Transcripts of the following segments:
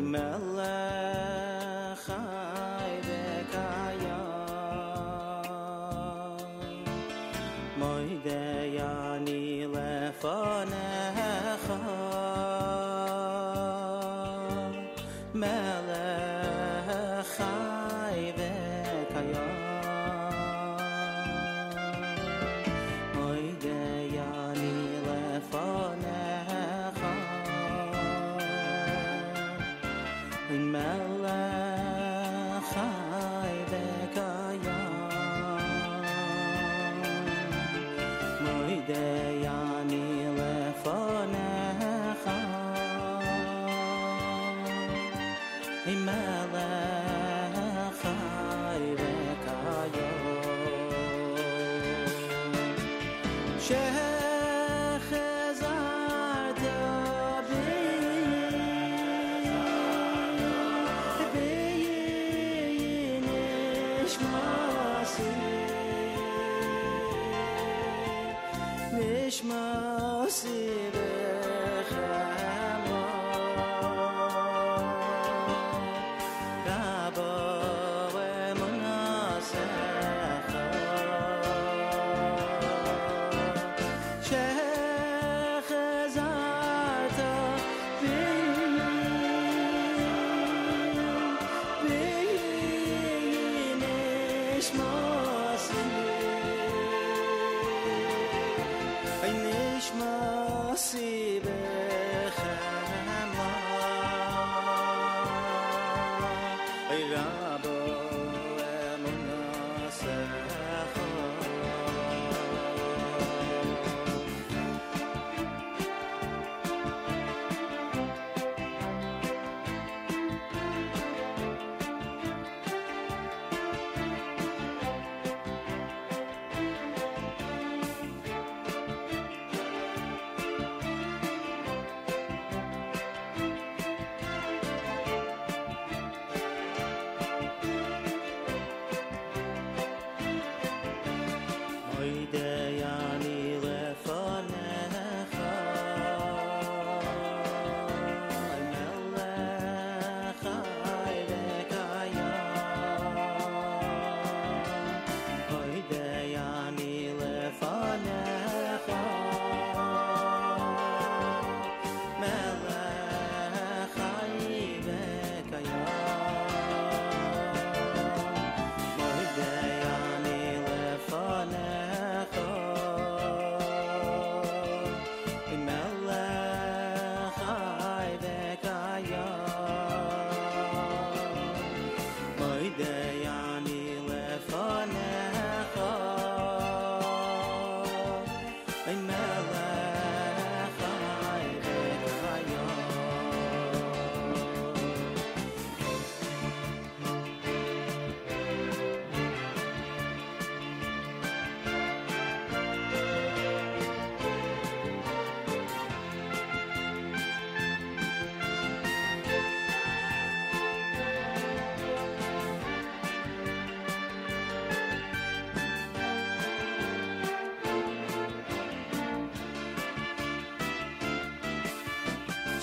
Mellow.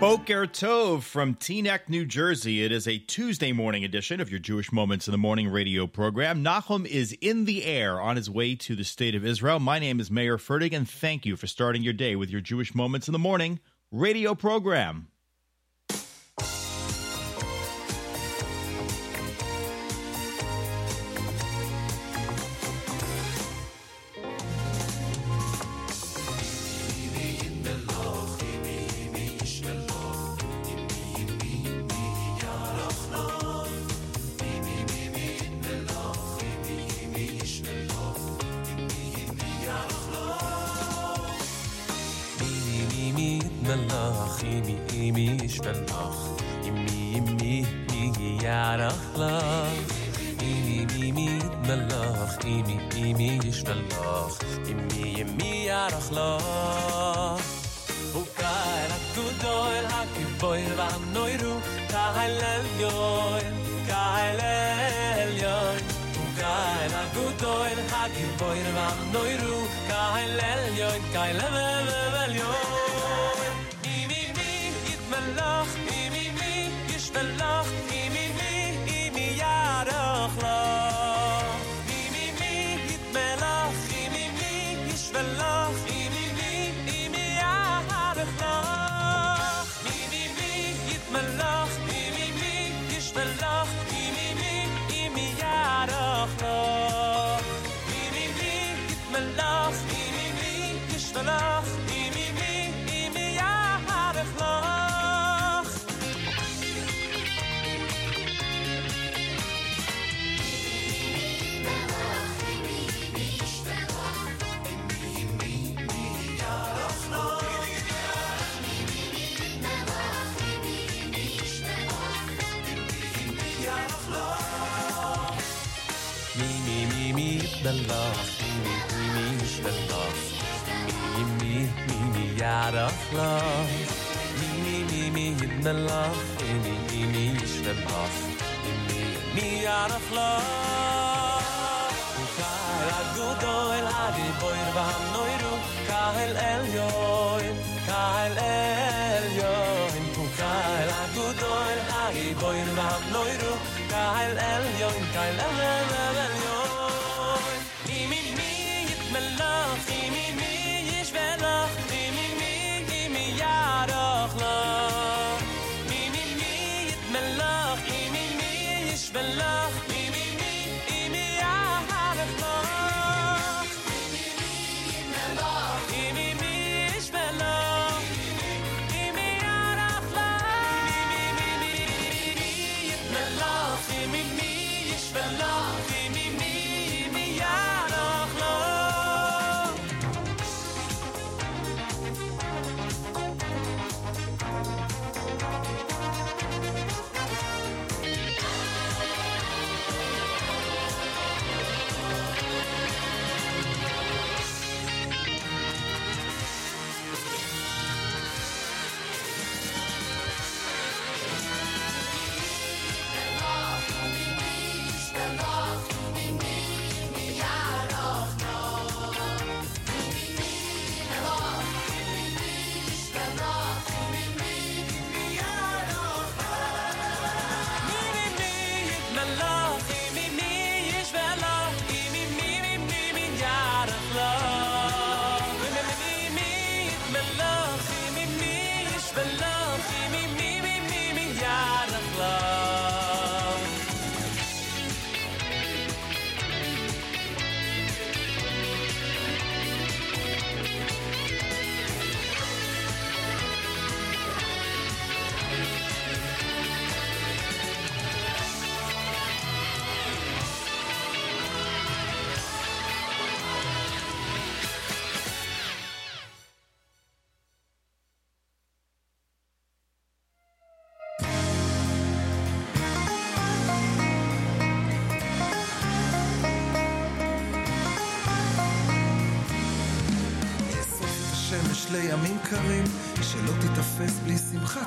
Boker Tov from Teaneck, New Jersey. It is a Tuesday morning edition of your Jewish Moments in the Morning radio program. Nachum is in the air on his way to the state of Israel. My name is Meir Fertig, and thank you for starting your day with your Jewish Moments in the Morning radio program. strength schönen Loch, mi, mi, mi, schönen Loch. Mi, mi, mi, mi, ja, doch, Loch. Mi, mi, mi, mi, hinne Loch, mi, mi, mi, schönen Loch. Mi, mi, ja, doch, Loch. Kael agudo el adi boir vaham noiru, kael el yoin, kael el yoin. Kael agudo el adi boir vaham noiru, kael el yoin, kael el el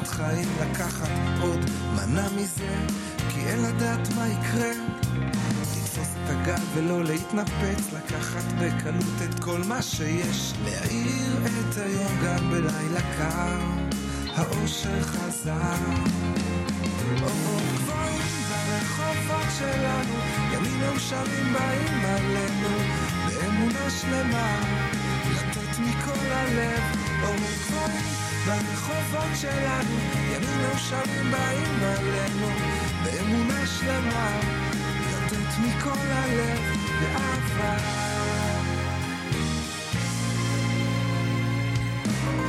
חיים, לקחת עוד מנה מזה, כי אין לדעת מה יקרה. לתפוס את הגל ולא להתנפץ, לקחת בקלות את כל מה שיש, להאיר את היום גם בלילה קר, האושר חזר. אורות גבוהים ברחובות שלנו, ימים מאושרים באים עלינו, באמונה שלמה, לתת מכל הלב. אורות גבוהים ברחובות שלנו, ימים מאושרים באים עלינו, באמונה שלמה, לתת מכל הלב, באהבה.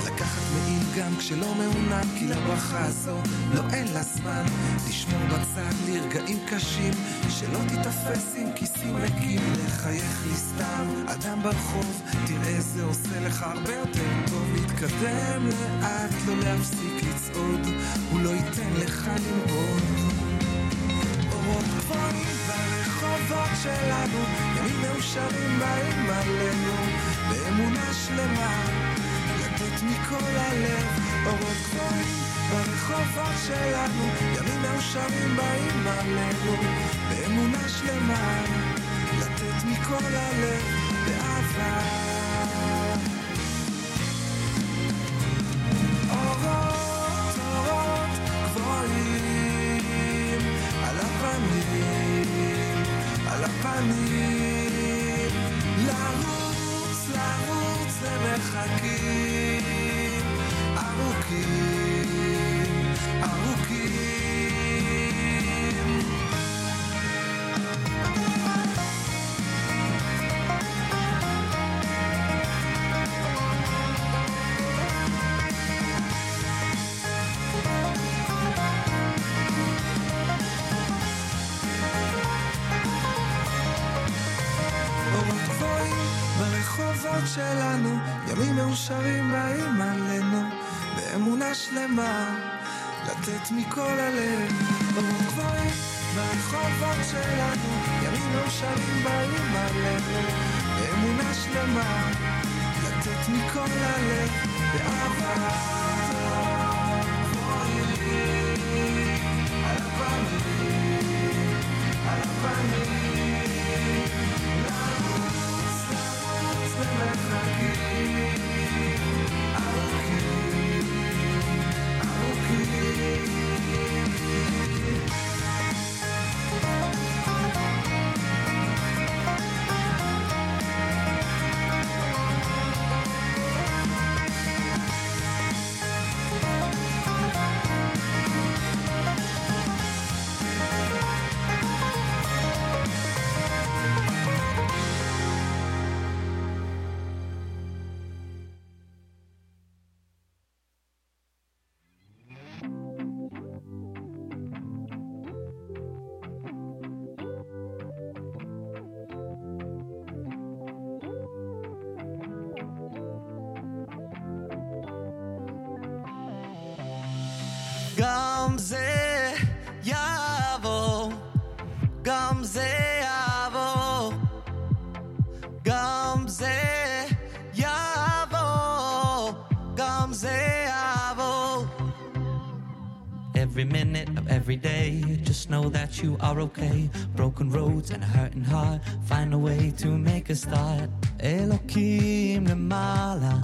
לקחת מעיל גם כשלא מעונן, כי לברכה הזו לא אין לה זמן. לשמור בצד לרגעים קשים, שלא תיתפס עם כיסים ריקים. לחייך לי סתם, אדם ברחוב, תראה זה עושה לך הרבה יותר טוב להתקדם. לאט, לא להפסיק לצעוד, הוא לא ייתן לך לראות. אורות גבוהים ברחובות שלנו, ימים מאושרים באים עלינו, באמונה שלמה, לתת מכל הלב, אורות גבוהים ברחובות שלנו, ימים מאושרים באים עלינו, באמונה שלמה, לתת מכל הלב, לרוץ, לרוץ, הם ארוכים שלנו, ימים מאושרים באים עלינו, באמונה שלמה, לתת מכל הלב. אורות גבוהים ברחובות שלנו, ימים מאושרים באים עלינו, באמונה שלמה, לתת מכל הלב, באהבה. על הפנים, על הפנים Thank you. every day. Just know that you are okay. Broken roads and a hurting heart. Find a way to make a start. Elohim Lemala.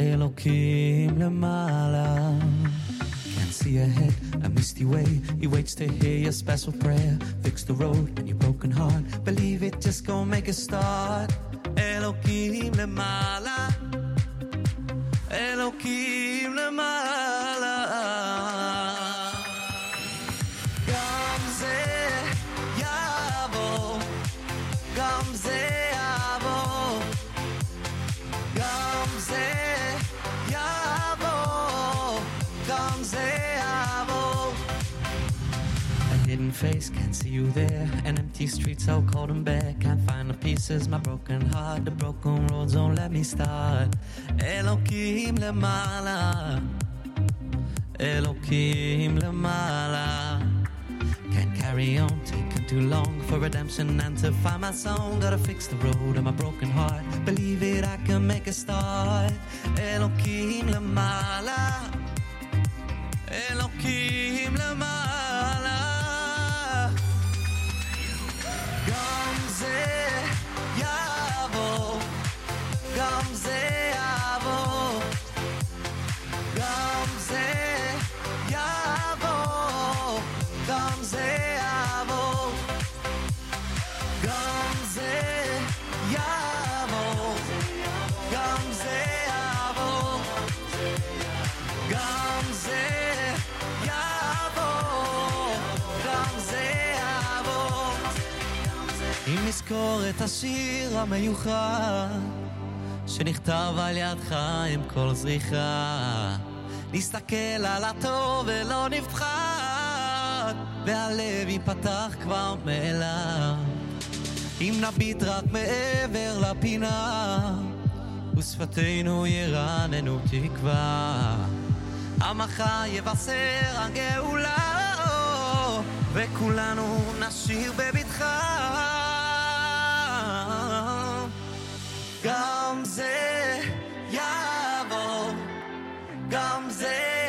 Elohim Lemala. Can't see ahead, a misty way. He waits to hear your special prayer. Fix the road and your broken heart. Believe it, just go make a start. Elohim Lemala. Elohim. you there. And empty streets so cold and bare. Can't find the pieces. My broken heart the broken roads don't let me start. Elohim lemala Elohim lemala can't carry on taking too long for redemption and to find my song. Gotta fix the road of my broken heart. Believe it I can make a start. Elohim lemala Elohim lemala present. אם נזכור את השיר המיוחד שנכתב על ידך עם כל זריחה נסתכל על הטוב ולא נפחד והלב ייפתח כבר מאליו אם נביט רק מעבר לפינה ושפתינו ירננו תקווה. עמך יבשר הגאולה, וכולנו נשיר בבטחה. Gamze, Yavo, Gamze.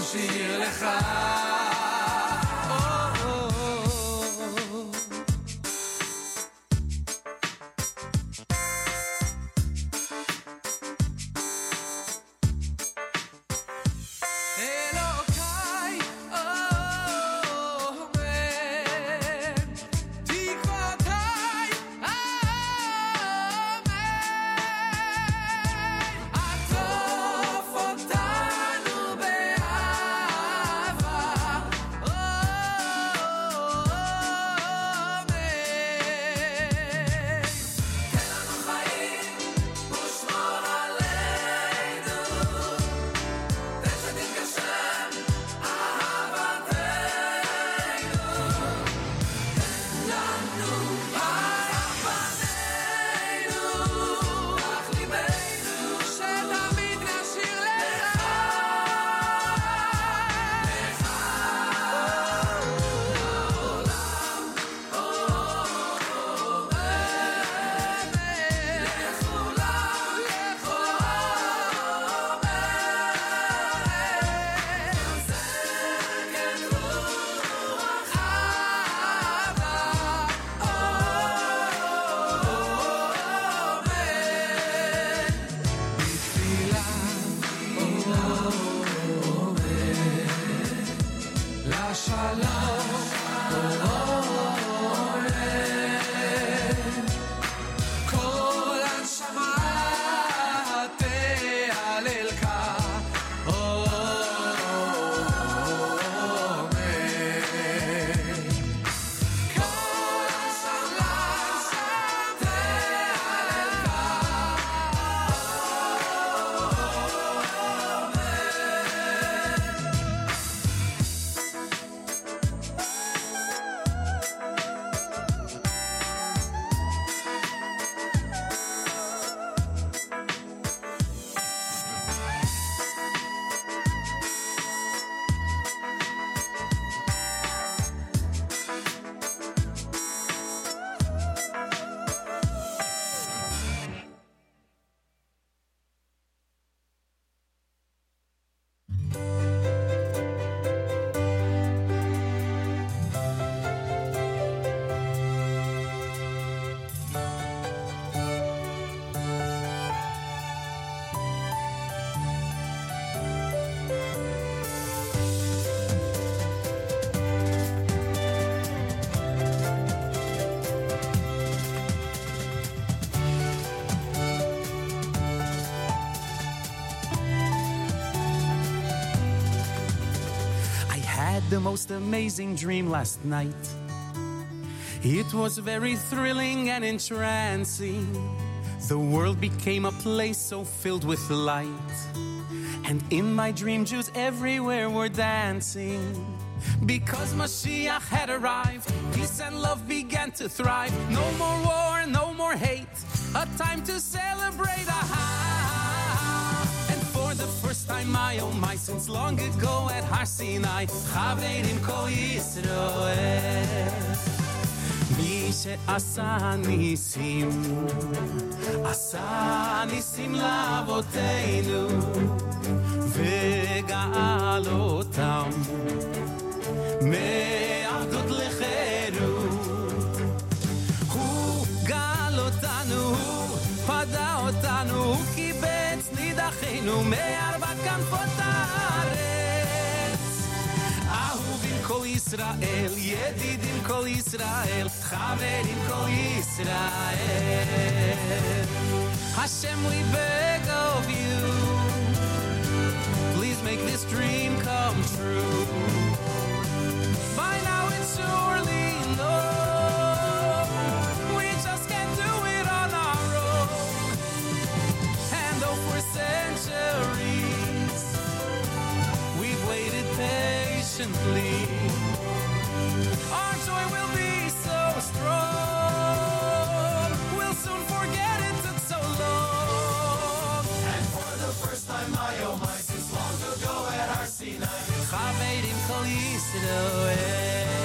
נשאיר לך most amazing dream last night. It was very thrilling and entrancing. The world became a place so filled with light. And in my dream, Jews everywhere were dancing. Because Mashiach had arrived, peace and love began to thrive. No more war, no more hate, a time to the first time, my oh my, since long ago at Har Sinai, Chaverim Kol Yisroel. מי שעשה ניסים, עשה ניסים לאבותינו, וגאל אותם מעבדות לחירות. הוא גאל אותנו, הוא פדה אותנו, הוא קיבץ נידחינו מארבע כנפות הארץ. אהובים כל ישראל, ידידים כל ישראל, חברים כל ישראל. Hashem, we beg of you, please make this dream come true. By now it's surely patiently, our joy will be so strong. We'll soon forget it took so long. And for the first time, my oh my, since long ago at Har Sinai, Kol Yisroel.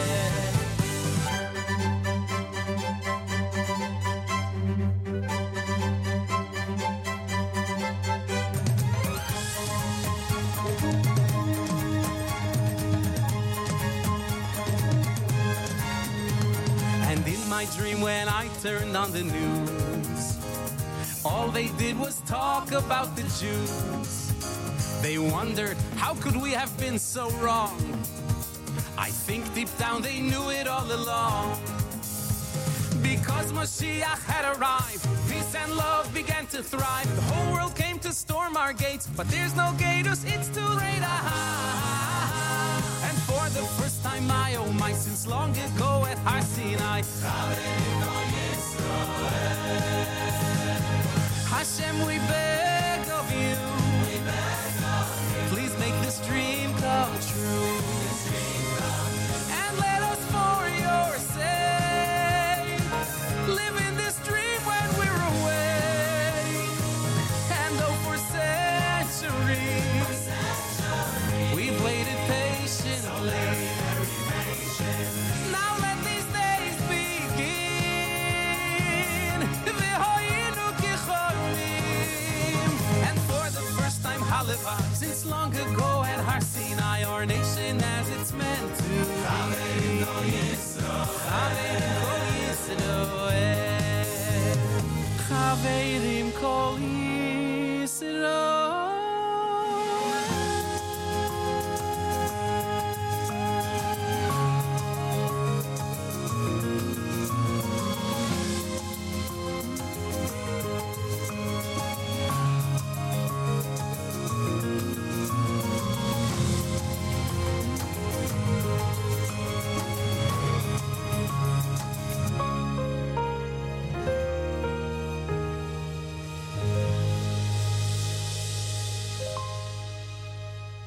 My dream, when I turned on the news, all they did was talk about the Jews. They wondered, how could we have been so wrong? I think deep down they knew it all along. Because Mashiach had arrived, peace and love began to thrive. The whole world came to storm our gates, but there's no gators, it's too late. For the first time, I oh my, since long ago at Har Sinai, Hashem, we beg of you, please make this dream come true. Chaverim kol Yisroel.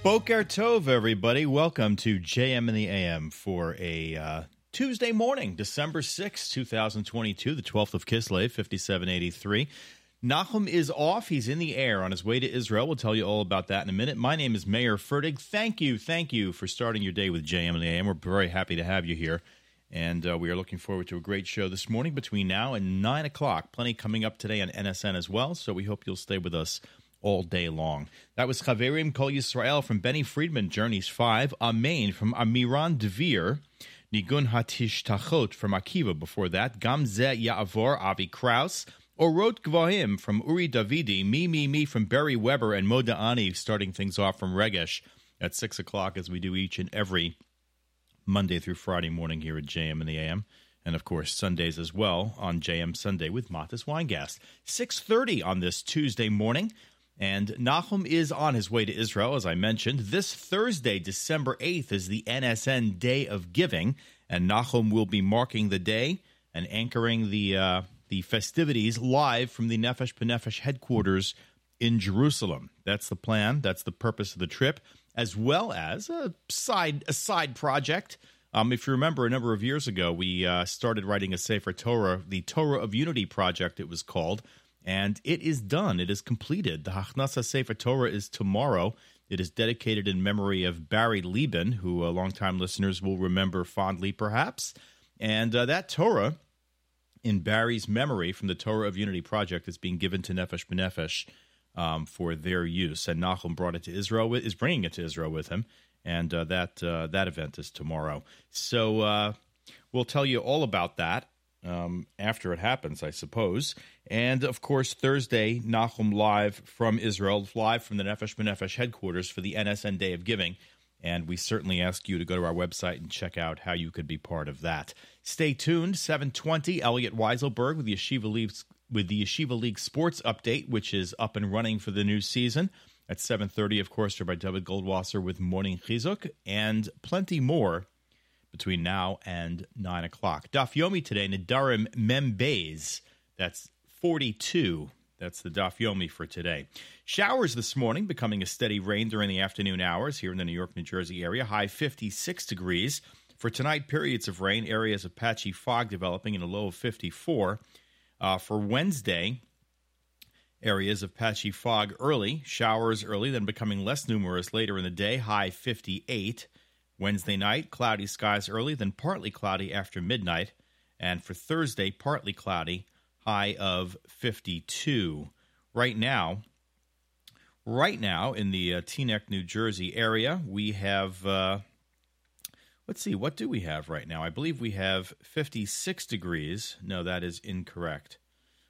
Boker Tov, everybody. Welcome to JM in the AM for a uh, Tuesday morning, December sixth, 2022, the 12th of Kislev, 5783. Nachum is off. He's in the air on his way to Israel. We'll tell you all about that in a minute. My name is Meir Fertig. Thank you, thank you for starting your day with JM in the AM. We're very happy to have you here. And uh, we are looking forward to a great show this morning between now and 9 o'clock. Plenty coming up today on NSN as well, so we hope you'll stay with us all day long. That was Chaverim Kol Yisrael from Benny Friedman, Journeys 5. Amen from Amiran Dvir. Nigun Hatish Tachot from Akiva before that. Gamze Ya'avor, Avi Kraus. Orot Gvohim from Uri Davidi. Me, Me, Me from Barry Weber and Moda Ani starting things off from Regesh at 6 o'clock as we do each and every Monday through Friday morning here at JM in the AM. And of course, Sundays as well on JM Sunday with Matis Weingast. 6.30 on this Tuesday morning. And Nachum is on his way to Israel, as I mentioned. This Thursday, December 8th, is the NSN Day of Giving. And Nachum will be marking the day and anchoring the, uh, the festivities live from the Nefesh B'Nefesh headquarters in Jerusalem. That's the plan. That's the purpose of the trip, as well as a side a side project. Um, if you remember, a number of years ago, we uh, started writing a Sefer Torah, the Torah of Unity project. It was called, and it is done. It is completed. The Hachnasa Sefer Torah is tomorrow. It is dedicated in memory of Barry Lieben, who uh, longtime listeners will remember fondly, perhaps. And uh, that Torah, in Barry's memory from the Torah of Unity project, is being given to Nefesh B'Nefesh um, for their use. And Nachum brought it to Israel, with, is bringing it to Israel with him. And uh, that uh, that event is tomorrow. So uh, we'll tell you all about that um, after it happens, I suppose. And of course, Thursday, Nachum live from Israel, live from the Nefesh B'Nefesh headquarters for the NSN Day of Giving. And we certainly ask you to go to our website and check out how you could be part of that. Stay tuned. 720, Elliot Weiselberg with the Yeshiva League, with the Yeshiva League Sports Update, which is up and running for the new season. At 7.30, of course, by David Goldwasser with Morning Chizuk, and plenty more between now and 9 o'clock. Daf Yomi today, Nedarim Mem Beis. That's 42. That's the Daf Yomi for today. Showers this morning, becoming a steady rain during the afternoon hours here in the New York, New Jersey area. High 56 degrees. For tonight, periods of rain, areas of patchy fog developing in a low of 54. Uh, for Wednesday, areas of patchy fog early, showers early, then becoming less numerous later in the day, high 58. Wednesday night, cloudy skies early, then partly cloudy after midnight. And for Thursday, partly cloudy, high of 52. Right now, right now in the uh, Teaneck, New Jersey area, we have, uh, let's see, what do we have right now? I believe we have 56 degrees. No, that is incorrect.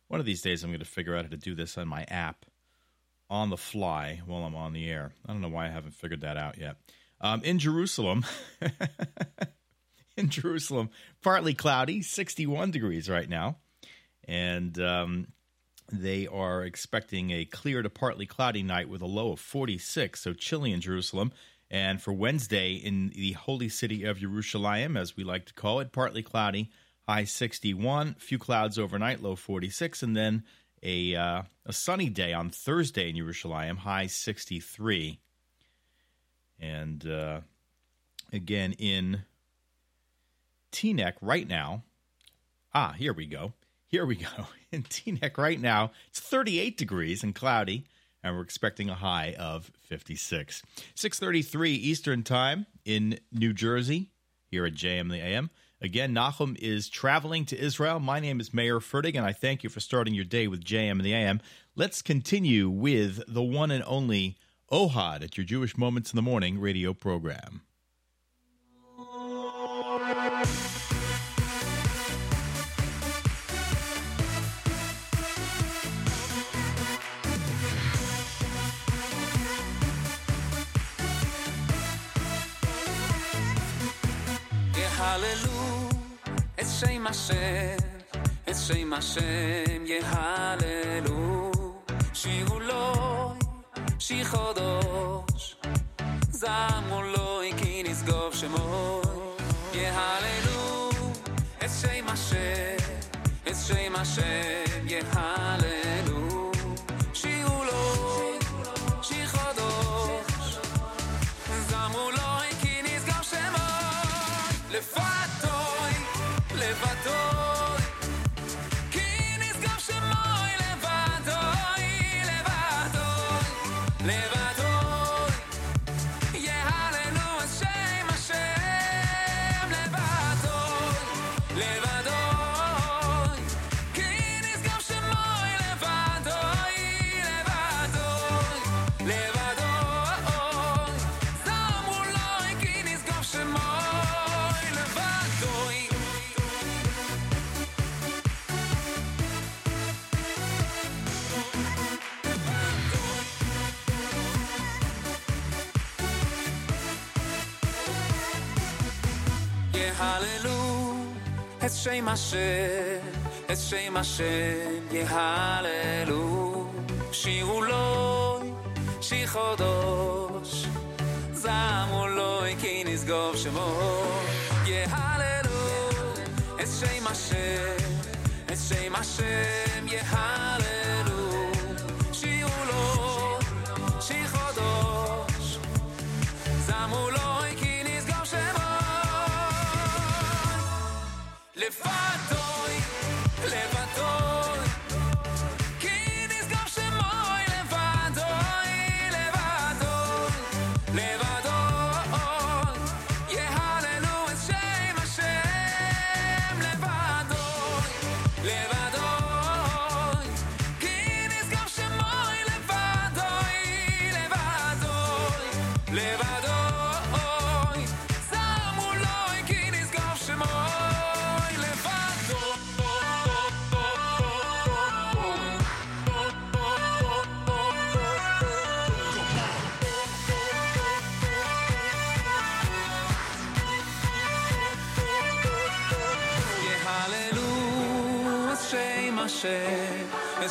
One of these days, I'm going to figure out how to do this on my app on the fly while I'm on the air. I don't know why I haven't figured that out yet. Um, in Jerusalem, in Jerusalem, partly cloudy, 61 degrees right now. And um, they are expecting a clear to partly cloudy night with a low of 46, so chilly in Jerusalem. And for Wednesday in the holy city of Jerusalem, as we like to call it, partly cloudy, high 61, few clouds overnight, low 46, and then a uh, a sunny day on Thursday in Jerusalem, high 63. And uh, again in Teaneck right now. Ah, here we go. Here we go. In Teaneck right now, it's 38 degrees and cloudy, and we're expecting a high of 56. 6:33 Eastern Time in New Jersey, here at JM the AM. Again, Nachum is traveling to Israel. My name is Meir Fertig, and I thank you for starting your day with JM and the AM. Let's continue with the one and only Ohad at your Jewish Moments in the Morning radio program. יהללו את שם השם, את שם השם יהללו. שירו לו, שיר חודש, זמרו לו כי נשגוב שמו. יהללו את שם השם, את שם השם שם השם, את שם השם יהללו. שירו לו, שיר חודש, זמרו לו כי נשגוב שמו. יהללו את שם השם, את שם השם יהללו. If I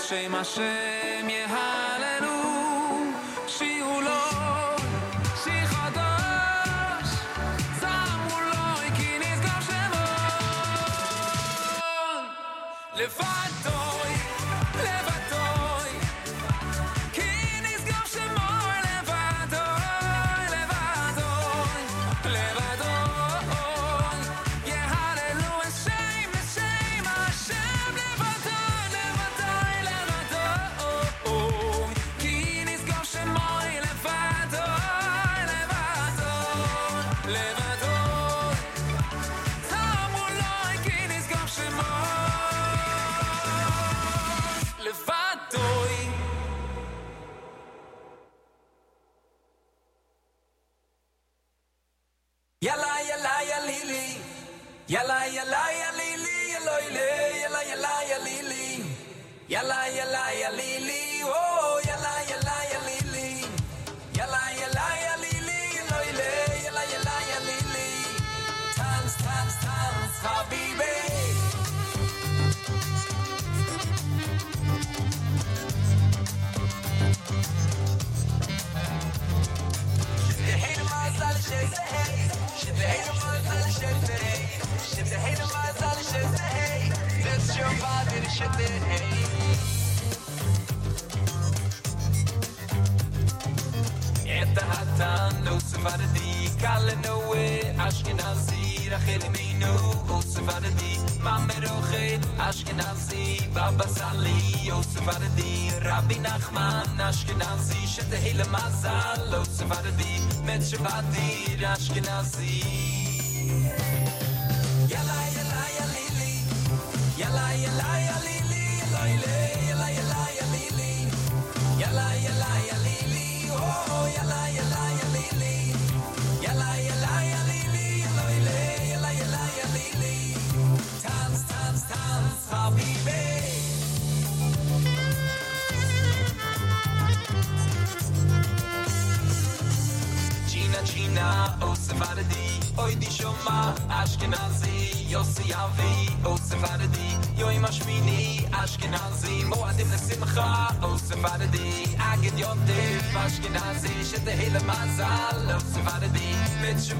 shame, my shame.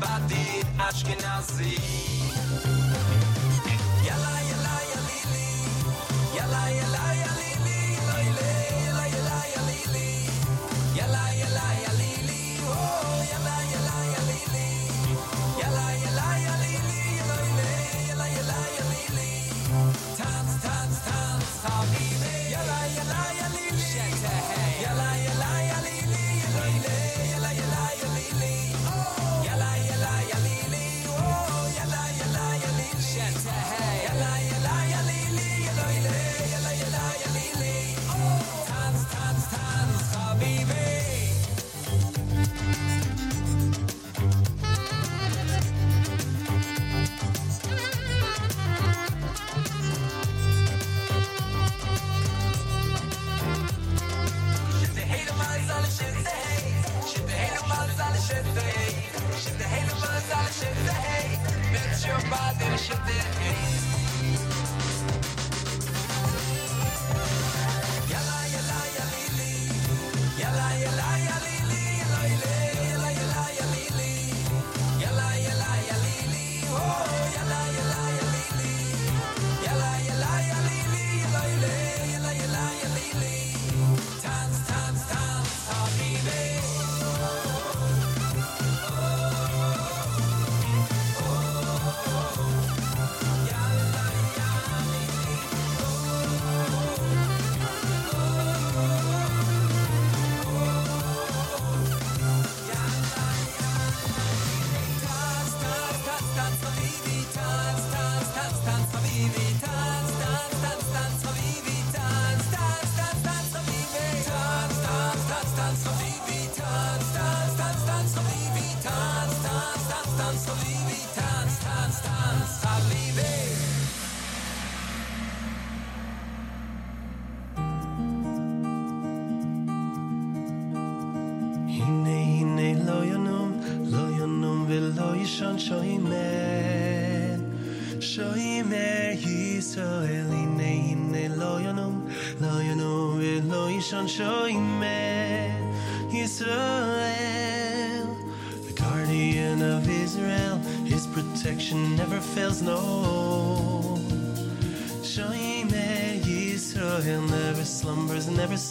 badit ashkenazi yalla yalla yalla yalla yalla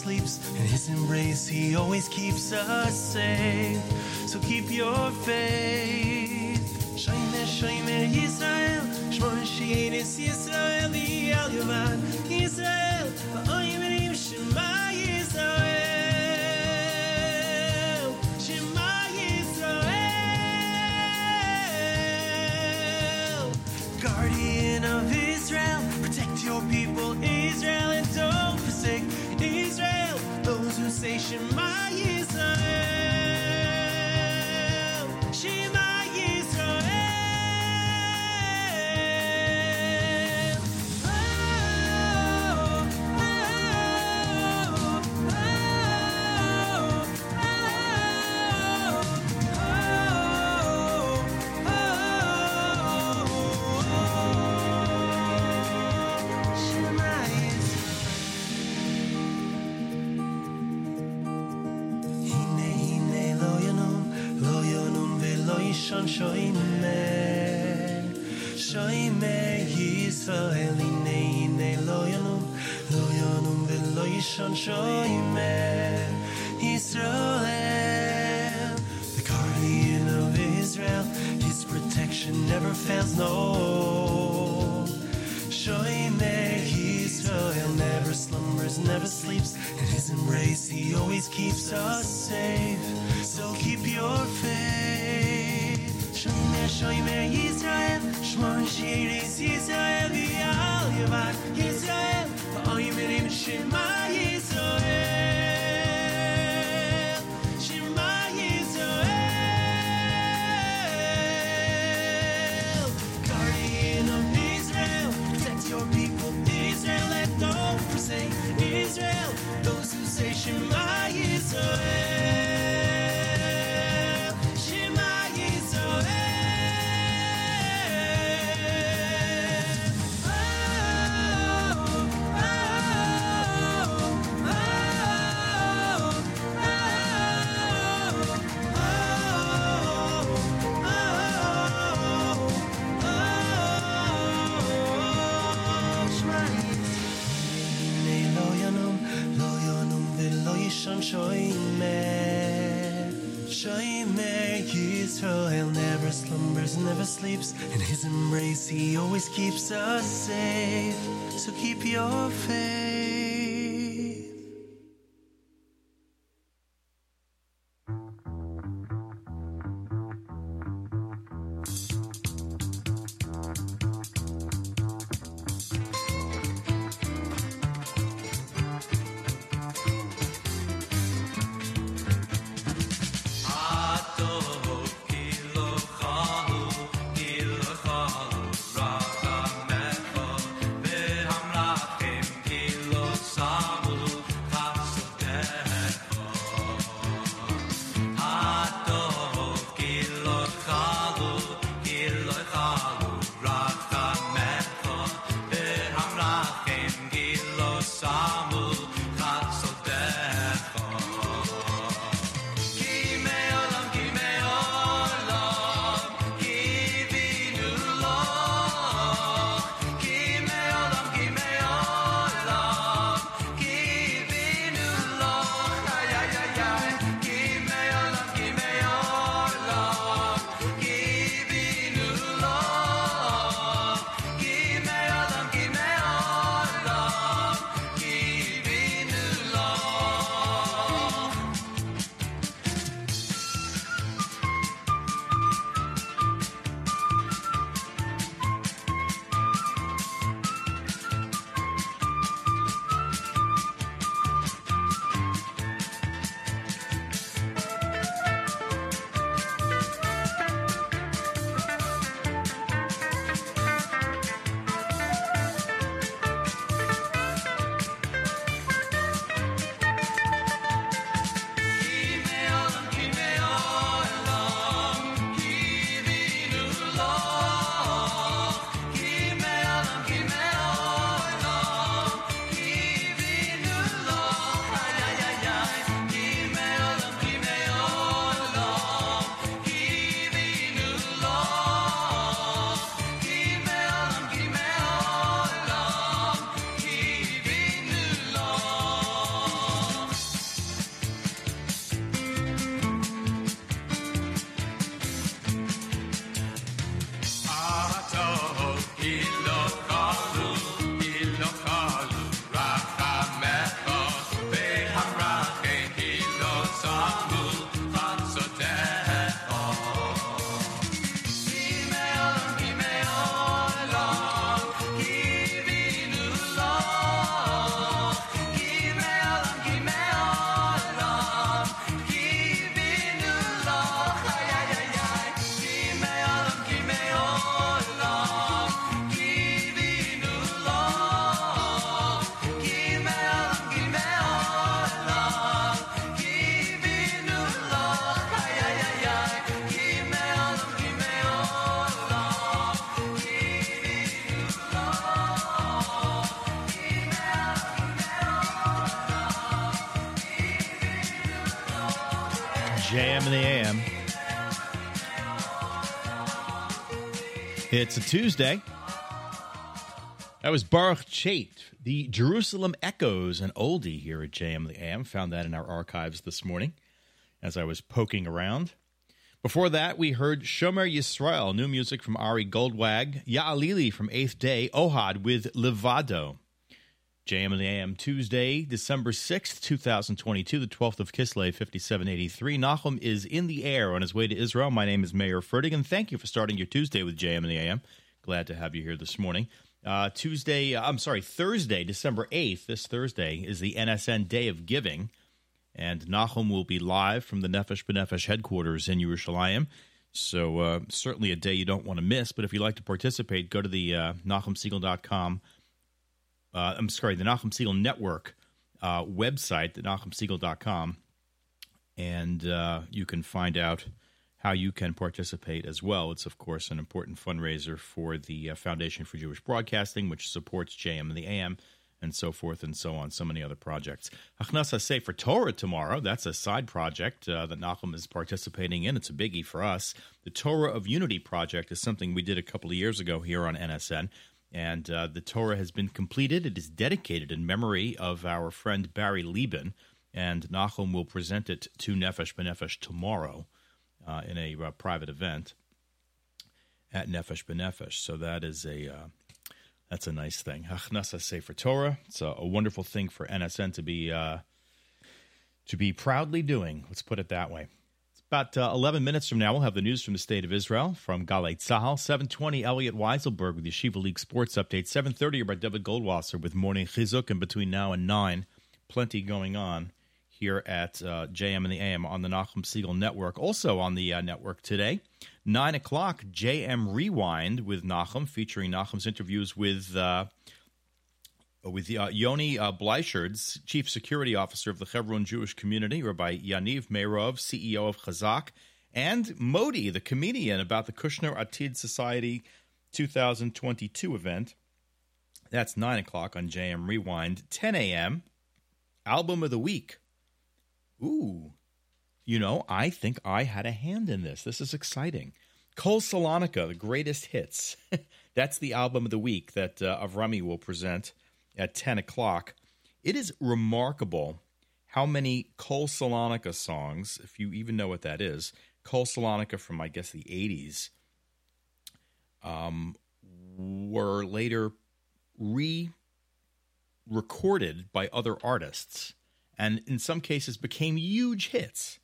sleeps. In his embrace, he always keeps us safe. So keep your faith. It's a Tuesday. That was Baruch Chait, the Jerusalem Echoes, an oldie here at JM the AM. Found that in our archives this morning as I was poking around. Before that, we heard Shomer Yisrael, new music from Ari Goldwag, Ya'alili from Eighth Day, Ohad with Levado. JM and the AM Tuesday, December 6th, 2022, the 12th of Kislev, 5783. Nachum is in the air on his way to Israel. My name is Meir Fertig, and thank you for starting your Tuesday with JM and the AM. Glad to have you here this morning. Uh, Tuesday, uh, I'm sorry, Thursday, December 8th, this Thursday, is the NSN Day of Giving, and Nachum will be live from the Nefesh B'Nefesh headquarters in Yerushalayim. So, uh, certainly a day you don't want to miss, but if you'd like to participate, go to the uh, uh, I'm sorry, the Nachum Siegel Network uh, website, the NachumSiegel.com, and uh, you can find out how you can participate as well. It's, of course, an important fundraiser for the uh, Foundation for Jewish Broadcasting, which supports JM and the AM, and so forth and so on, so many other projects. Achnasa Sefer Torah tomorrow, that's a side project uh, that Nachum is participating in. It's a biggie for us. The Torah of Unity project is something we did a couple of years ago here on NSN and uh, the Torah has been completed. It is dedicated in memory of our friend Barry Lieben, and Nachum will present it to Nefesh B'Nefesh tomorrow uh, in a uh, private event at Nefesh B'Nefesh. So that is a uh, that's a nice thing. Achnasa Sefer Torah. It's a, a, wonderful thing for NSN to be uh, to be proudly doing. Let's put it that way. About uh, 11 minutes from now, we'll have the news from the state of Israel from Galei Tzahal. 720, Elliot Weiselberg with Yeshiva League Sports Update. 730 about David Goldwasser with Morning Chizuk. And between now and 9, plenty going on here at uh, JM and the AM on the Nachum Siegel Network. Also on the uh, network today, 9 o'clock, JM Rewind with Nachum, featuring Nachum's interviews with uh, with uh, Yoni uh, chief security officer of the Hebron Jewish community, Rabbi Yaniv Meirov, CEO of Chazak, and Modi, the comedian, about the Kushner Atid Society 2022 event. That's 9 o'clock on JM Rewind. 10 a.m., album of the week. Ooh, you know, I think I had a hand in this. This is exciting. Kol Salonika, the greatest hits. That's the album of the week that uh, Avrami will present at 10 o'clock. It is remarkable how many Kol Salonika songs, if you even know what that is, Kol Salonika from, I guess, the 80s, um, were later re recorded by other artists and in some cases became huge hits.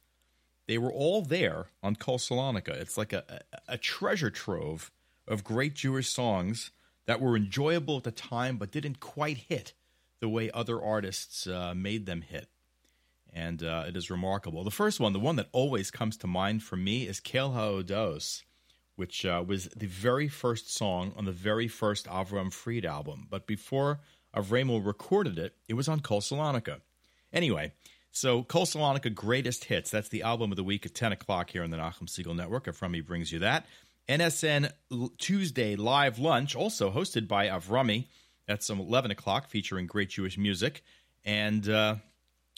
They were all there on Kol Salonika. It's like a, a, a treasure trove of great Jewish songs that were enjoyable at the time but didn't quite hit the way other artists uh, made them hit. And uh, it is remarkable. The first one, the one that always comes to mind for me, is Kel Ha'odos, which uh, was the very first song on the very first Avram Fried album. But before Avramo recorded it, it was on Kol Salonika. Anyway, so Kol Salonika Greatest Hits. That's the album of the week at 10 o'clock here on the Nachum Siegel Network. If Avrami brings you that. NSN Tuesday Live Lunch, also hosted by Avrami. That's some 11 o'clock, featuring great Jewish music. And uh,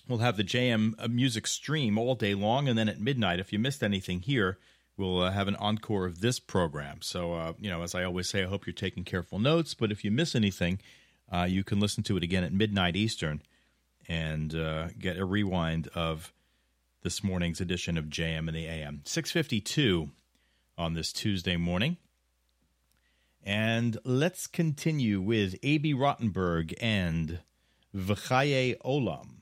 we'll have the JM uh, music stream all day long. And then at midnight, if you missed anything here, we'll uh, have an encore of this program. So, uh, you know, as I always say, I hope you're taking careful notes. But if you miss anything, uh, you can listen to it again at midnight Eastern and uh, get a rewind of this morning's edition of JM and the AM. 652 on this Tuesday morning. And let's continue with A.B. Rottenberg and V'chaye Olam.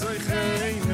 zeugen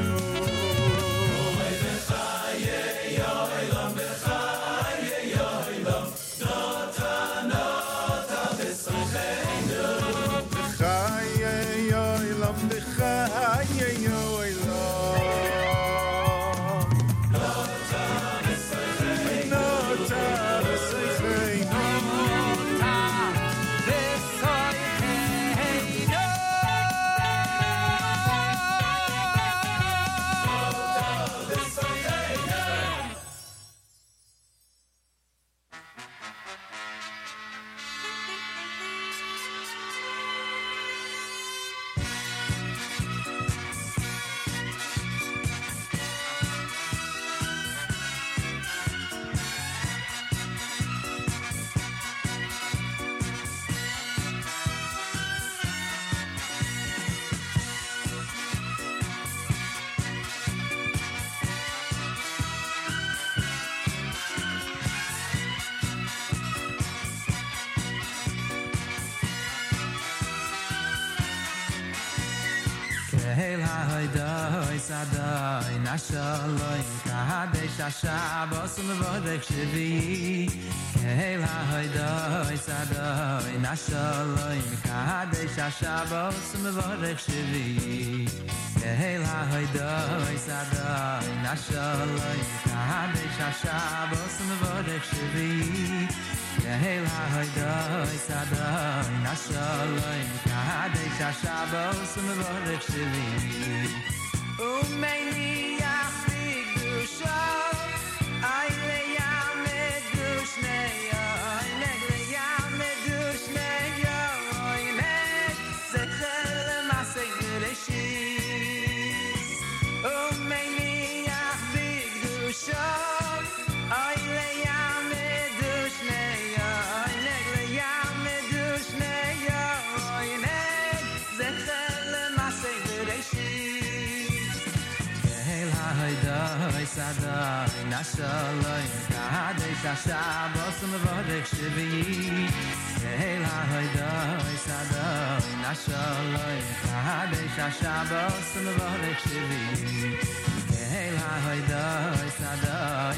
hel ha hayda hay sada in ashalo in kahade shasha bosun vadek shvi hey la hoy do hoy sa do in a shaloy im ka de sha shavo sum vorach shvi hey la hoy do hoy do in a shaloy im ka de sha shavo sum vorach shvi hey la hoy do hoy do in a shaloy im ka de shvi o meni ya fi du shavo Loy dai sad, ich shol loy, khade ich a shabos un vold e, ich shiv. Keh loy dai sad, ich shol loy, khade ich a shabos un vold ich shiv. Keh loy dai sad,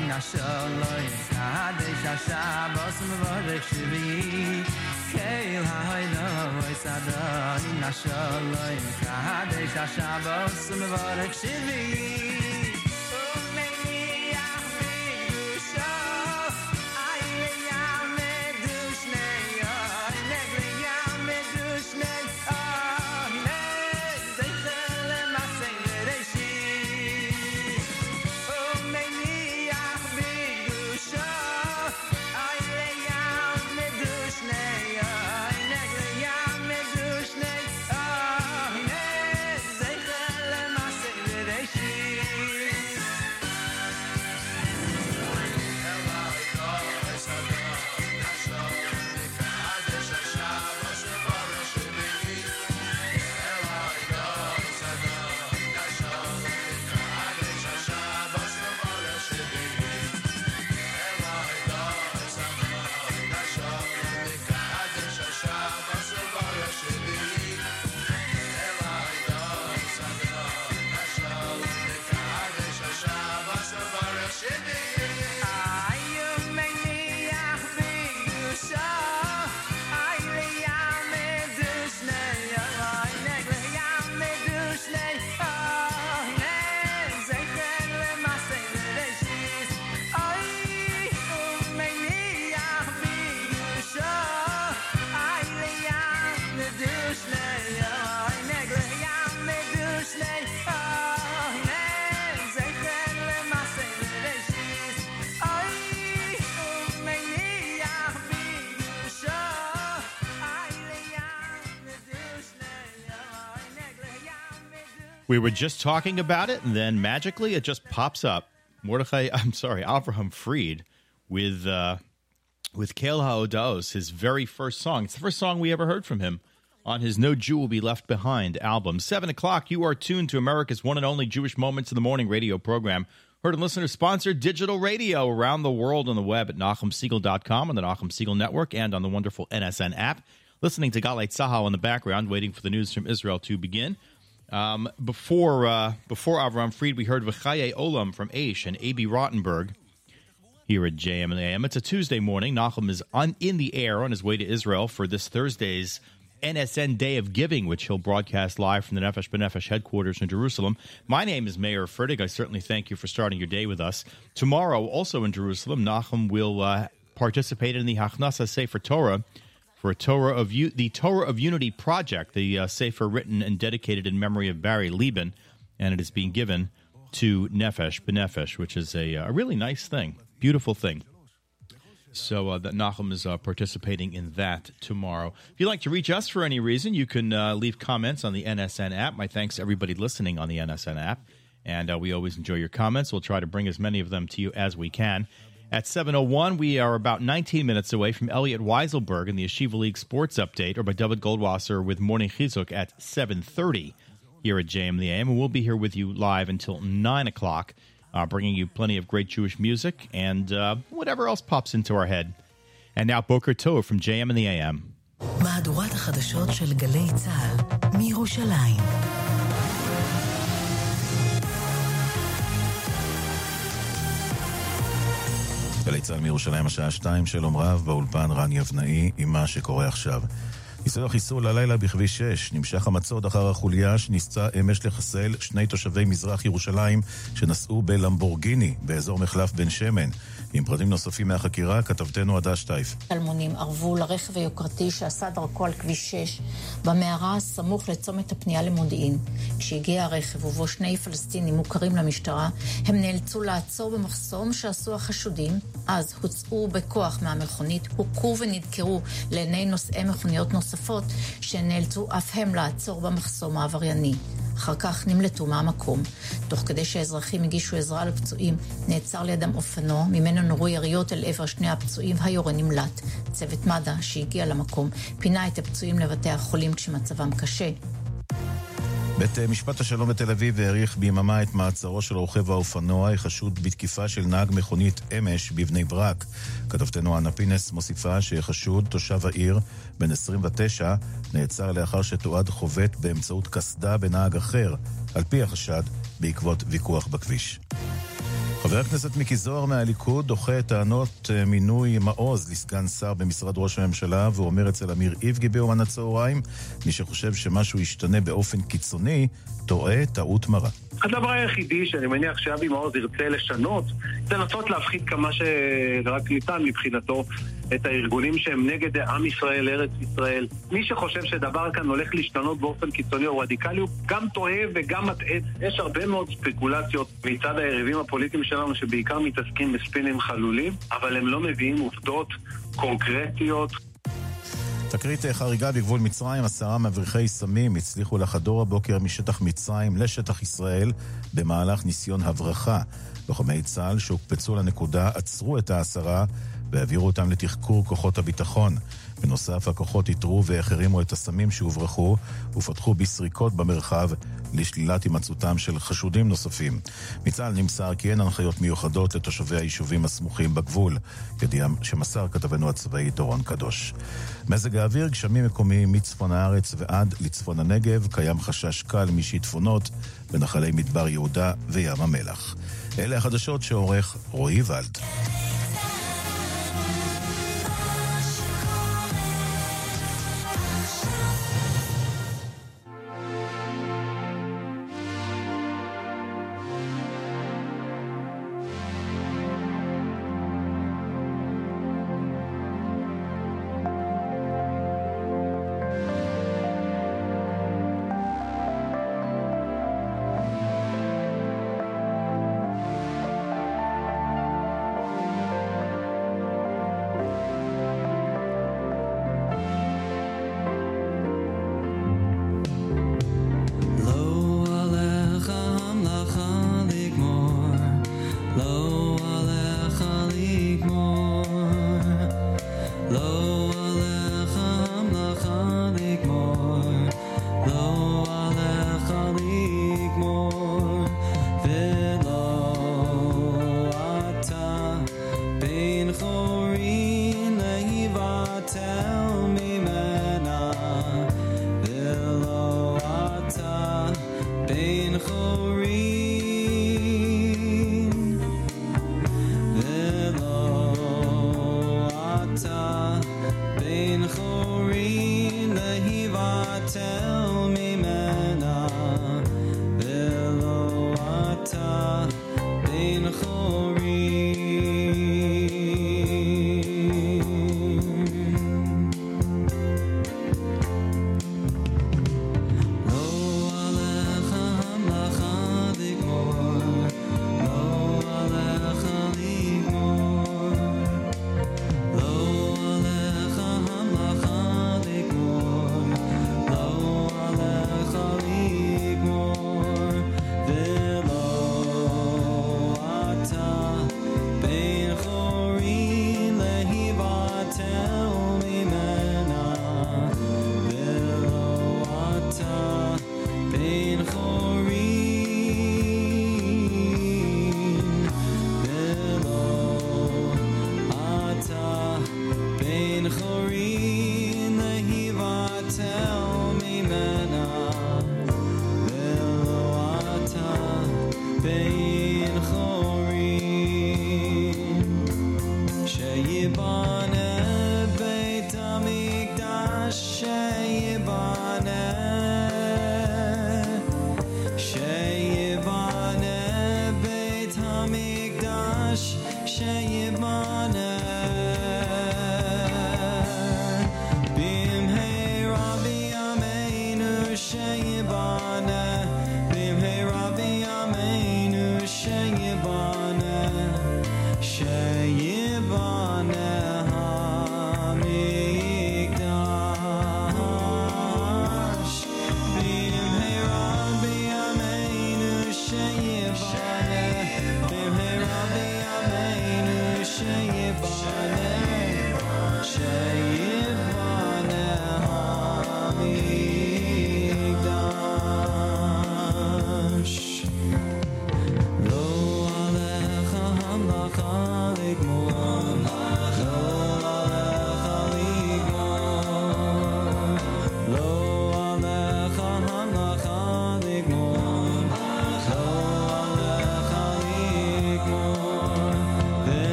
ich shol loy, khade ich a shabos un vold ich shiv. Keh loy dai sad, ich shol loy, khade ich a shabos un vold ich. We were just talking about it, and then magically it just pops up. Mordechai, I'm sorry, Avraham Fried with uh, with Kel Haodaos, his very first song. It's the first song we ever heard from him on his No Jew Will Be Left Behind album. Seven o'clock, you are tuned to America's one and only Jewish Moments in the Morning radio program. Heard and listener sponsored digital radio around the world on the web at NachumSiegel.com, on the Nachum Siegel Network, and on the wonderful NSN app. Listening to Galei Tzahal in the background, waiting for the news from Israel to begin. Um, before uh, before Avram Fried, we heard V'chaye Olam from Aish and A.B. Rottenberg here at JM and AM. It's a Tuesday morning. Nachum is on in the air on his way to Israel for this Thursday's NSN Day of Giving, which he'll broadcast live from the Nefesh B'Nefesh headquarters in Jerusalem. My name is Meir Fertig. I certainly thank you for starting your day with us. Tomorrow, also in Jerusalem, Nachum will uh, participate in the Hachnasa Sefer Torah for a Torah of U- the Torah of Unity project, the uh, sefer written and dedicated in memory of Barry Lieben, and it is being given to Nefesh B'Nefesh, which is a, a really nice thing, beautiful thing. So uh, that Nachum is uh, participating in that tomorrow. If you'd like to reach us for any reason, you can uh, leave comments on the NSN app. My thanks to everybody listening on the NSN app, and uh, we always enjoy your comments. We'll try to bring as many of them to you as we can. At 7.01, we are about 19 minutes away from Elliot Weiselberg in the Yeshiva League Sports Update, or by David Goldwasser with Morning Chizuk at 7.30 here at JM the AM. And we'll be here with you live until 9 o'clock, uh, bringing you plenty of great Jewish music and uh, whatever else pops into our head. And now Boker Tov from JM and the AM. מהדורת החדשות של גלי צה"ל מירושלים. גלי צה"ל מירושלים השעה שתיים, שלום רב, באולפן רן יבנאי עם מה שקורה עכשיו. ניסוי החיסול הלילה בכביש 6, נמשך המצוד אחר החוליה שניסתה אמש לחסל שני תושבי מזרח ירושלים שנסעו בלמבורגיני באזור מחלף בן שמן. עם פרטים נוספים מהחקירה, כתבתנו עדה שטייף. אלמונים ארבו לרכב היוקרתי שעשה דרכו על כביש 6 במערה הסמוך לצומת הפנייה למודיעין. כשהגיע הרכב ובו שני פלסטינים מוכרים למשטרה, הם נאלצו לעצור במחסום שעשו החשודים, אז הוצאו בכוח מהמכונית, הוכו ונדקרו לעיני נוסעי מכוניות נוספות, שנאלצו אף הם לעצור במחסום העברייני. אחר כך נמלטו מהמקום. תוך כדי שהאזרחים הגישו עזרה לפצועים, נעצר לידם אופנוע, ממנו נורו יריות אל עבר שני הפצועים והיורה נמלט. צוות מד"א שהגיע למקום פינה את הפצועים לבתי החולים כשמצבם קשה. בית משפט השלום בתל אביב האריך ביממה את מעצרו של רוכב האופנוע החשוד בתקיפה של נהג מכונית אמש בבני ברק. כתבתנו אנה פינס מוסיפה שחשוד, תושב העיר, בן 29, נעצר לאחר שתועד חובט באמצעות קסדה בנהג אחר, על פי החשד, בעקבות ויכוח בכביש. חבר הכנסת מיקי זוהר מהליכוד דוחה את טענות אה, מינוי מעוז לסגן שר במשרד ראש הממשלה ואומר אצל אמיר איבגי ביומן הצהריים מי שחושב שמשהו ישתנה באופן קיצוני טועה טעות מרה. הדבר היחידי שאני מניח שאבי מעוז ירצה לשנות זה לנסות להפחית כמה שרק ניתן מבחינתו את הארגונים שהם נגד עם ישראל, ארץ ישראל. מי שחושב שדבר כאן הולך להשתנות באופן קיצוני או רדיקלי הוא גם טועה וגם מטעה. יש הרבה מאוד ספקולציות מצד היריבים הפוליטיים שלנו שבעיקר מתעסקים בספינים חלולים, אבל הם לא מביאים עובדות קונקרטיות. תקרית חריגה בגבול מצרים, עשרה מבריחי סמים הצליחו לחדור הבוקר משטח מצרים לשטח ישראל במהלך ניסיון הברחה. לוחמי צה"ל שהוקפצו לנקודה עצרו את העשרה והעבירו אותם לתחקור כוחות הביטחון. בנוסף, הכוחות איתרו והחרימו את הסמים שהוברחו ופתחו בסריקות במרחב לשלילת הימצאותם של חשודים נוספים. מצה"ל נמסר כי אין הנחיות מיוחדות לתושבי היישובים הסמוכים בגבול, ידיעה שמסר כתבנו הצבאי דורון קדוש. מזג האוויר, גשמים מקומיים מצפון הארץ ועד לצפון הנגב, קיים חשש קל משיטפונות בנחלי מדבר יהודה וים המלח. אלה החדשות שעורך רועי ולד.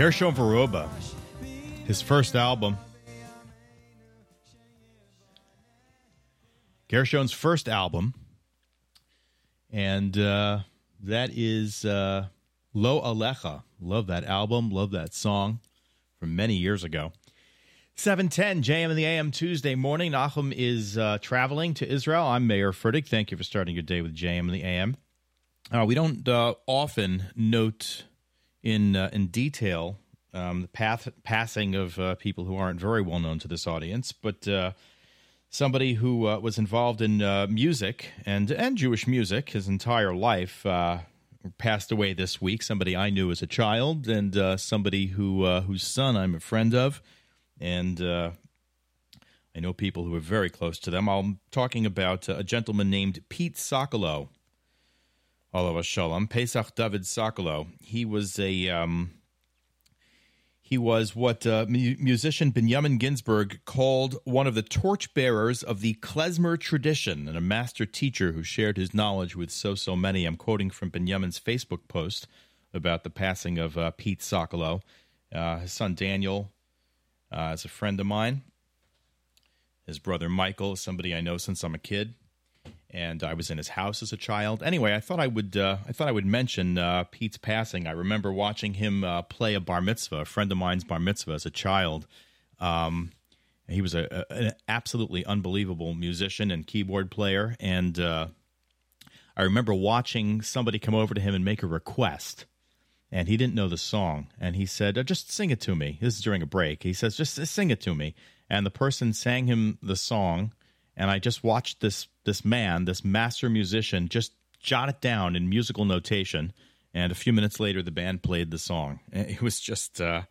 Gershon Veroba, his first album. Gershon's first album. And uh, that is uh, Lo Alecha. Love that album. Love that song from many years ago. 710 JM in the AM Tuesday morning. Nachum is uh, traveling to Israel. I'm Meir Fertig. Thank you for starting your day with JM in the AM. Uh, we don't uh, often note in uh, in detail um, the path, passing of uh, people who aren't very well known to this audience, but uh, somebody who uh, was involved in uh, music and and Jewish music his entire life uh, passed away this week. Somebody I knew as a child, and somebody who whose son I'm a friend of, and I know people who are very close to them. I'm talking about a gentleman named Pete Sokolow. Olav Shalom, Pesach David Sokolow. He was a um, he was what uh, mu- musician Benjamin Ginsburg called one of the torchbearers of the klezmer tradition and a master teacher who shared his knowledge with so so many. I'm quoting from Benjamin's Facebook post about the passing of uh, Pete Sokolow. Uh, his son Daniel uh, is a friend of mine. His brother Michael is somebody I know since I'm a kid and I was in his house as a child. Anyway, I thought I would uh, I thought I would mention uh, Pete's passing. I remember watching him uh, play a bar mitzvah, a friend of mine's bar mitzvah as a child. Um, he was a, a, an absolutely unbelievable musician and keyboard player, and uh, I remember watching somebody come over to him and make a request. And he didn't know the song, and he said, "Uh, "Just sing it to me." This is during a break. He says, "Just sing it to me." And the person sang him the song, and I just watched this this man, this master musician, just jot it down in musical notation. And a few minutes later, the band played the song. It was just uh,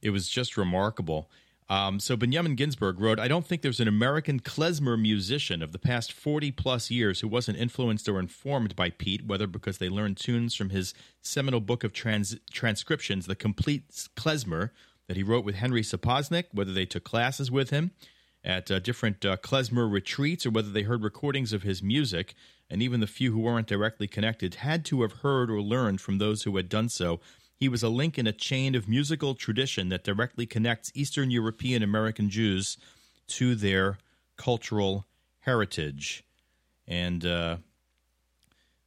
it was just remarkable. Um, so Benjamin Ginsburg wrote, "I don't think there's an American klezmer musician of the past 40 plus years who wasn't influenced or informed by Pete, whether because they learned tunes from his seminal book of trans- transcriptions, The Complete Klezmer." That he wrote with Henry Sapoznik, whether they took classes with him, at uh, different uh, klezmer retreats or whether they heard recordings of his music, and even the few who weren't directly connected had to have heard or learned from those who had done so. He was a link in a chain of musical tradition that directly connects Eastern European American Jews to their cultural heritage. And uh,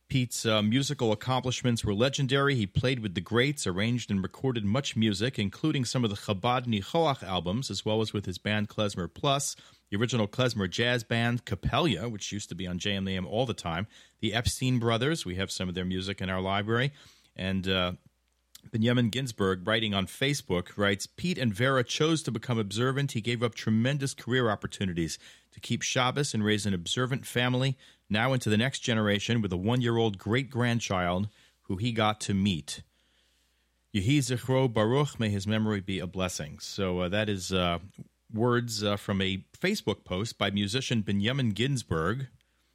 Pete's uh, musical accomplishments were legendary. He played with the greats, arranged and recorded much music, including some of the Chabad Nichoach albums, as well as with his band Klezmer Plus, the original Klezmer jazz band Kapelye, which used to be on JMAM all the time, the Epstein brothers. We have some of their music in our library. And uh, Benjamin Ginsburg, writing on Facebook, writes Pete and Vera chose to become observant. He gave up tremendous career opportunities to keep Shabbos and raise an observant family, now into the next generation with a one year old great grandchild who he got to meet. Yehi Zichro Baruch, may his memory be a blessing. So uh, that is uh, words uh, from a Facebook post by musician Benjamin Ginsburg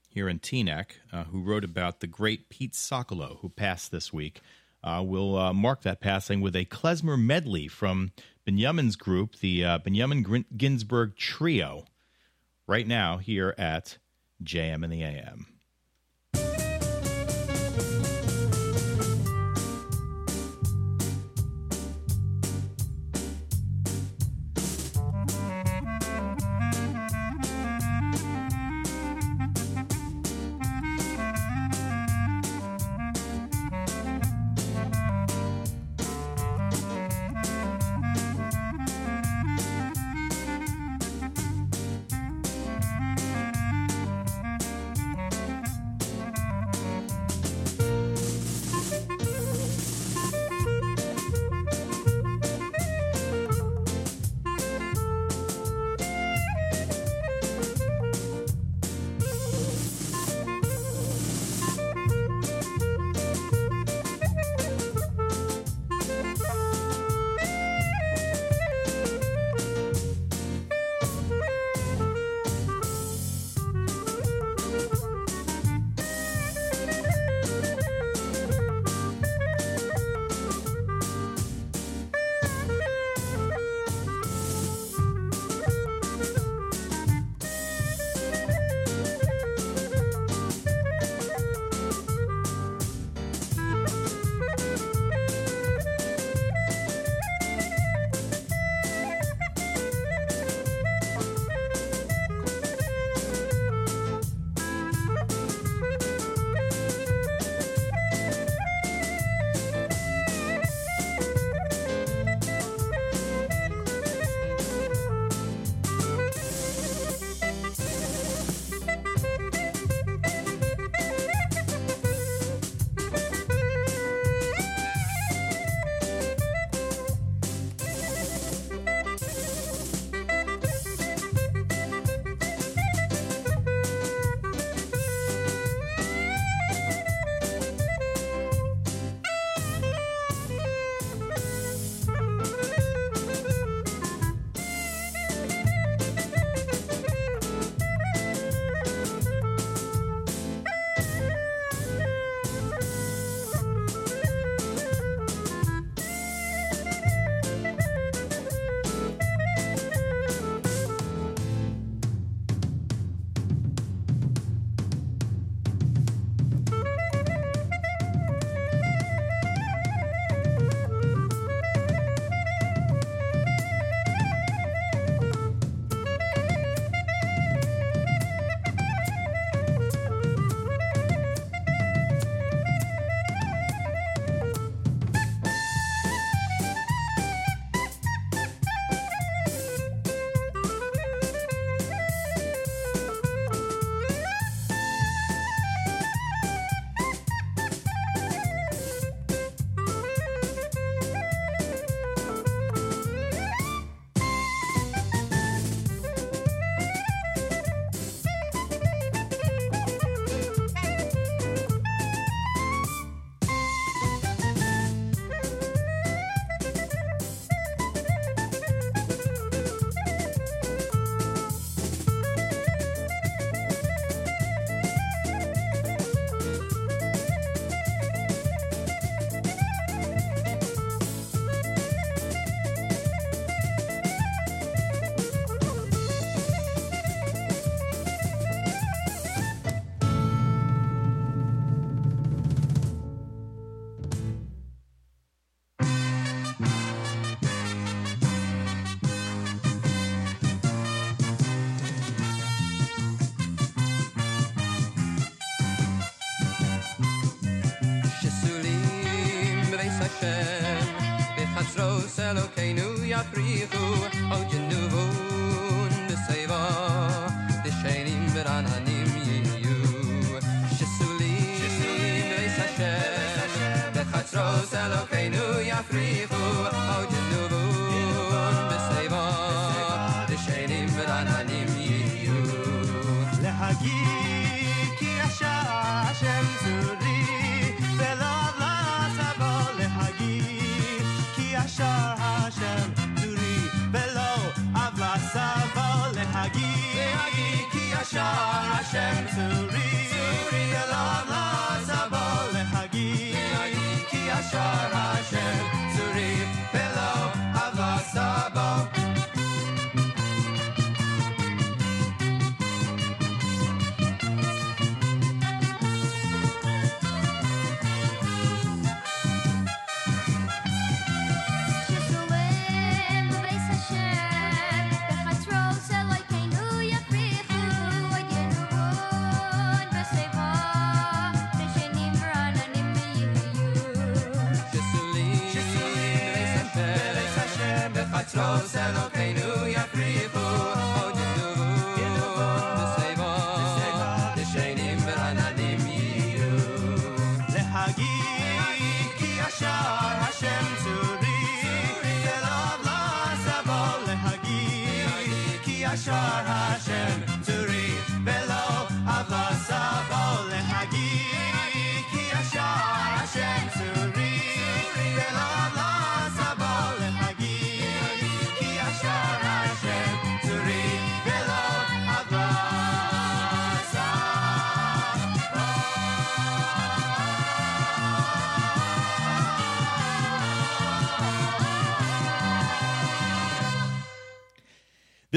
here in Teaneck, uh, who wrote about the great Pete Sokolow, who passed this week. Uh, we'll uh, mark that passing with a klezmer medley from Benjamin's group, the Benjamin Ginsburg Trio, right now here at JM in the AM.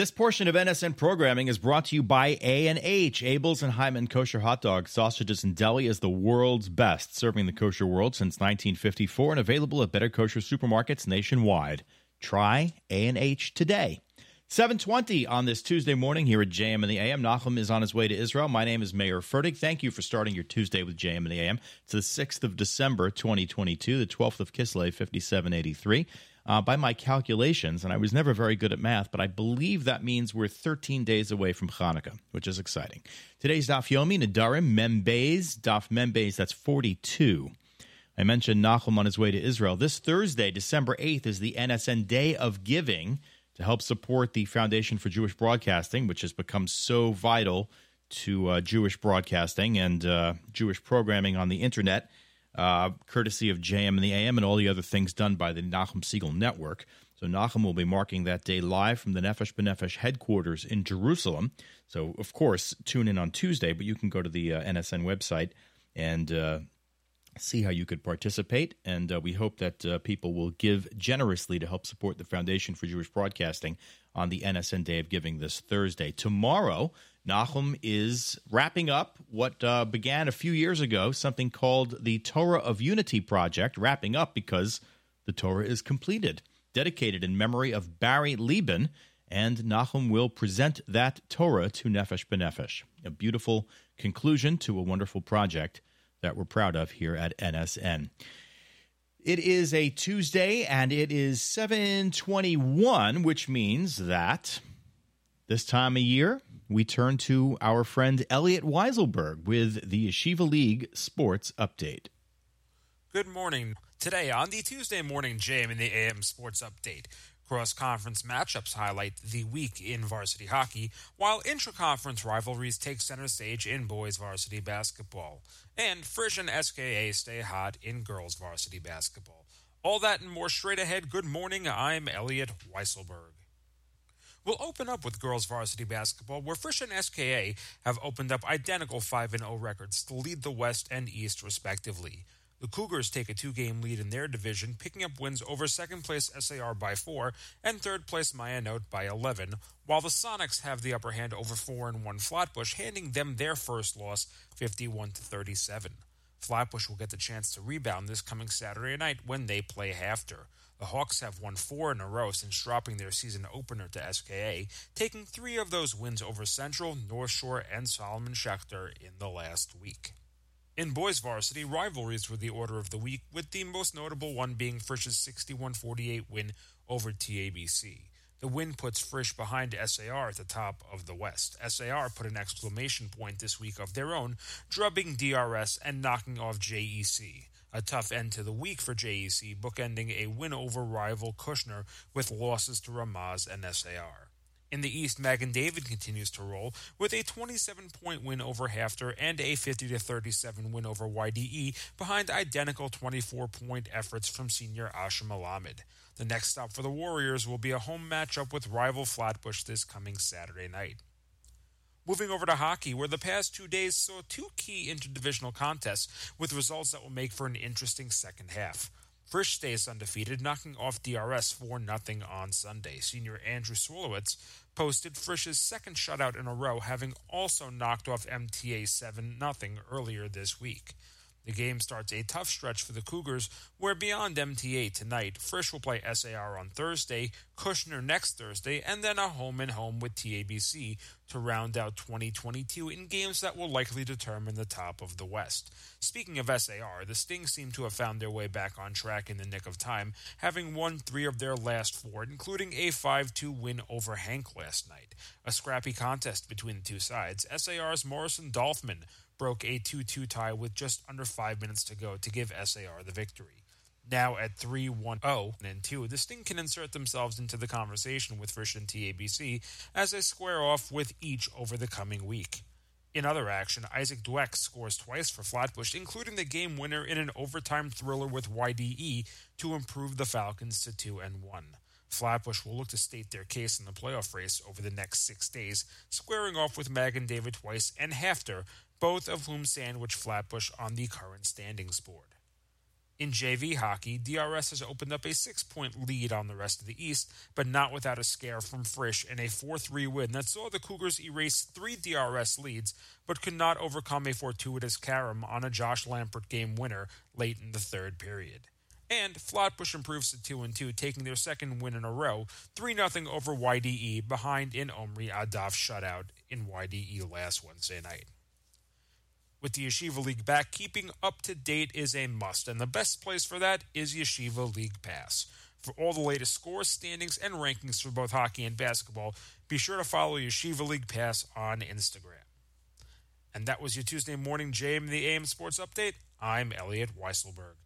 This portion of NSN programming is brought to you by A&H, Abeles and Heymann Kosher Hot Dogs, Sausages and Deli is the world's best, serving the kosher world since 1954 and available at better kosher supermarkets nationwide. Try A&H today. 720 on this Tuesday morning here at JM and the AM. Nachum is on his way to Israel. My name is Meir Fertig. Thank you for starting your Tuesday with JM and the AM. It's the 6th of December, 2022, the 12th of Kislev, 5783. Uh, by my calculations, and I was never very good at math, but I believe that means we're 13 days away from Hanukkah, which is exciting. Today's Daf Yomi, Nedarim, Membez, Daf Mem Beis, that's 42. I mentioned Nachum on his way to Israel. This Thursday, December 8th, is the NSN Day of Giving to help support the Foundation for Jewish Broadcasting, which has become so vital to uh, Jewish broadcasting and uh, Jewish programming on the internet, uh, courtesy of JM and the AM and all the other things done by the Nachum Siegel Network. So Nachum will be marking that day live from the Nefesh B'Nefesh headquarters in Jerusalem. So, of course, tune in on Tuesday, but you can go to the uh, NSN website and uh, see how you could participate. And uh, we hope that uh, people will give generously to help support the Foundation for Jewish Broadcasting on the NSN Day of Giving this Thursday. Tomorrow, Nachum is wrapping up what uh, began a few years ago, something called the Torah of Unity Project, wrapping up because the Torah is completed, dedicated in memory of Barry Lieben. And Nachum will present that Torah to Nefesh B'Nefesh. A beautiful conclusion to a wonderful project that we're proud of here at NSN. It is a Tuesday and it is 721, which means that this time of year we turn to our friend Elliot Weiselberg with the Yeshiva League Sports Update. Good morning. Today on the Tuesday morning jam in the AM Sports Update. Cross conference matchups highlight the week in varsity hockey, while intra conference rivalries take center stage in boys varsity basketball. And Frisch and SKA stay hot in girls varsity basketball. All that and more straight ahead. Good morning. I'm Elliot Weiselberg. We'll open up with girls varsity basketball, where Frisch and SKA have opened up identical 5 0 records to lead the West and East, respectively. The Cougars take a two game lead in their division, picking up wins over second place SAR by 4 and third place Mayanot by 11, while the Sonics have the upper hand over 4 and 1 Flatbush, handing them their first loss 51 to 37. Flatbush will get the chance to rebound this coming Saturday night when they play HAFTR. The Hawks have won four in a row since dropping their season opener to SKA, taking three of those wins over Central, North Shore, and Solomon Schechter in the last week. In boys varsity, rivalries were the order of the week, with the most notable one being Frisch's 61 48 win over TABC. The win puts Frisch behind SAR at the top of the West. SAR put an exclamation point this week of their own, drubbing DRS and knocking off JEC. A tough end to the week for JEC, bookending a win over rival Kushner with losses to Ramaz and SAR. In the East, Magen David continues to roll with a 27 point win over HAFTR and a 50 37 win over YDE behind identical 24 point efforts from senior Asha Malamed. The next stop for the Warriors will be a home matchup with rival Flatbush this coming Saturday night. Moving over to hockey, where the past two days saw two key interdivisional contests with results that will make for an interesting second half. Frisch stays undefeated, knocking off DRS 4 0 on Sunday. Senior Andrew Swolowitz posted Frisch's second shutout in a row, having also knocked off MTA 7 0 earlier this week. The game starts a tough stretch for the Cougars, where beyond MTA tonight, Frisch will play SAR on Thursday, Kushner next Thursday, and then a home and home with TABC to round out 2022 in games that will likely determine the top of the West. Speaking of SAR, the Sting seem to have found their way back on track in the nick of time, having won three of their last four, including a 5 2 win over HANC last night. A scrappy contest between the two sides, SAR's Morrison Dolphman broke a 2 2 tie with just under five minutes to go to give SAR the victory. Now at 3 1 0 and 2, the Sting can insert themselves into the conversation with Frisch and TABC as they square off with each over the coming week. In other action, Isaac Dweck scores twice for Flatbush, including the game winner in an overtime thriller with YDE to improve the Falcons to 2 and 1. Flatbush will look to state their case in the playoff race over the next six days, squaring off with Magen David twice and HAFTR, both of whom sandwich Flatbush on the current standings board. In JV hockey, DRS has opened up a six point lead on the rest of the East, but not without a scare from Frisch in a 4 3 win that saw the Cougars erase three DRS leads, but could not overcome a fortuitous carom on a Josh Lampert game winner late in the third period. And Flatbush improves to 2 2, taking their second win in a row, 3 0 over YDE, behind in Omri Adaf shutout in YDE last Wednesday night. With the Yeshiva League back, keeping up to date is a must, and the best place for that is Yeshiva League Pass. For all the latest scores, standings, and rankings for both hockey and basketball, be sure to follow Yeshiva League Pass on Instagram. And that was your Tuesday morning JM the AM Sports Update. I'm Elliot Weiselberg.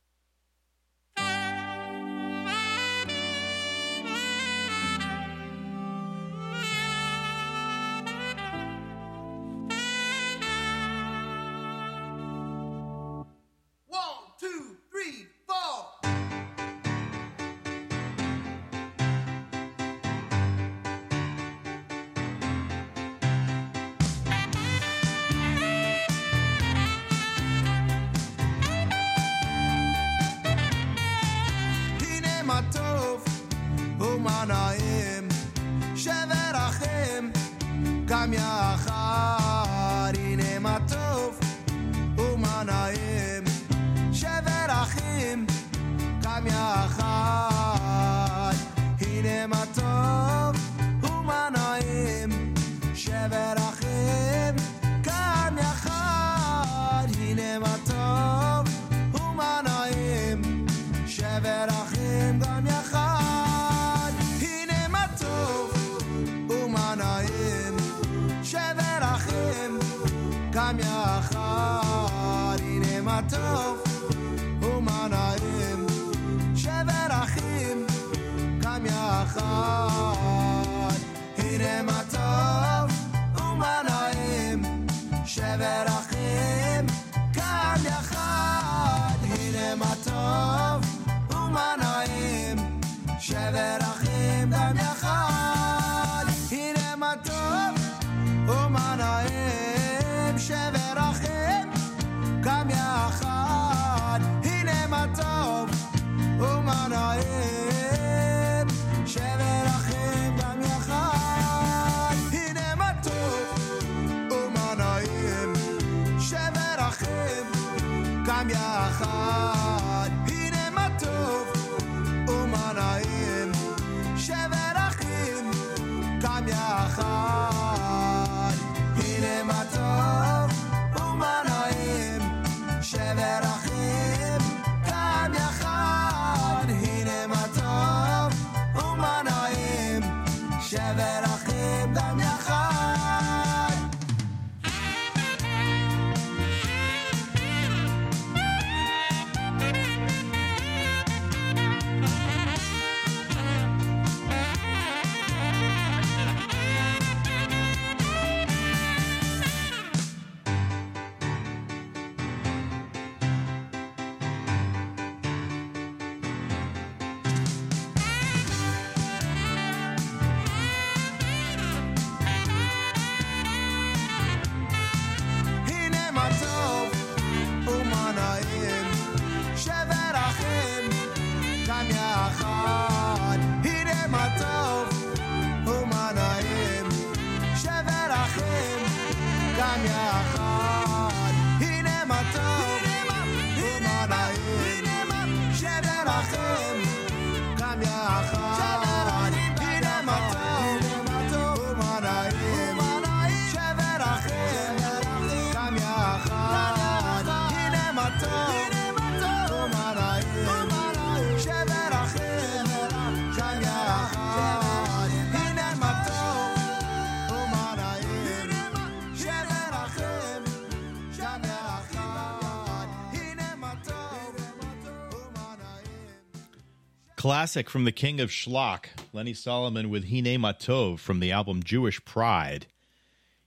Classic from the king of schlock, Lenny Solomon with Hine Matov from the album Jewish Pride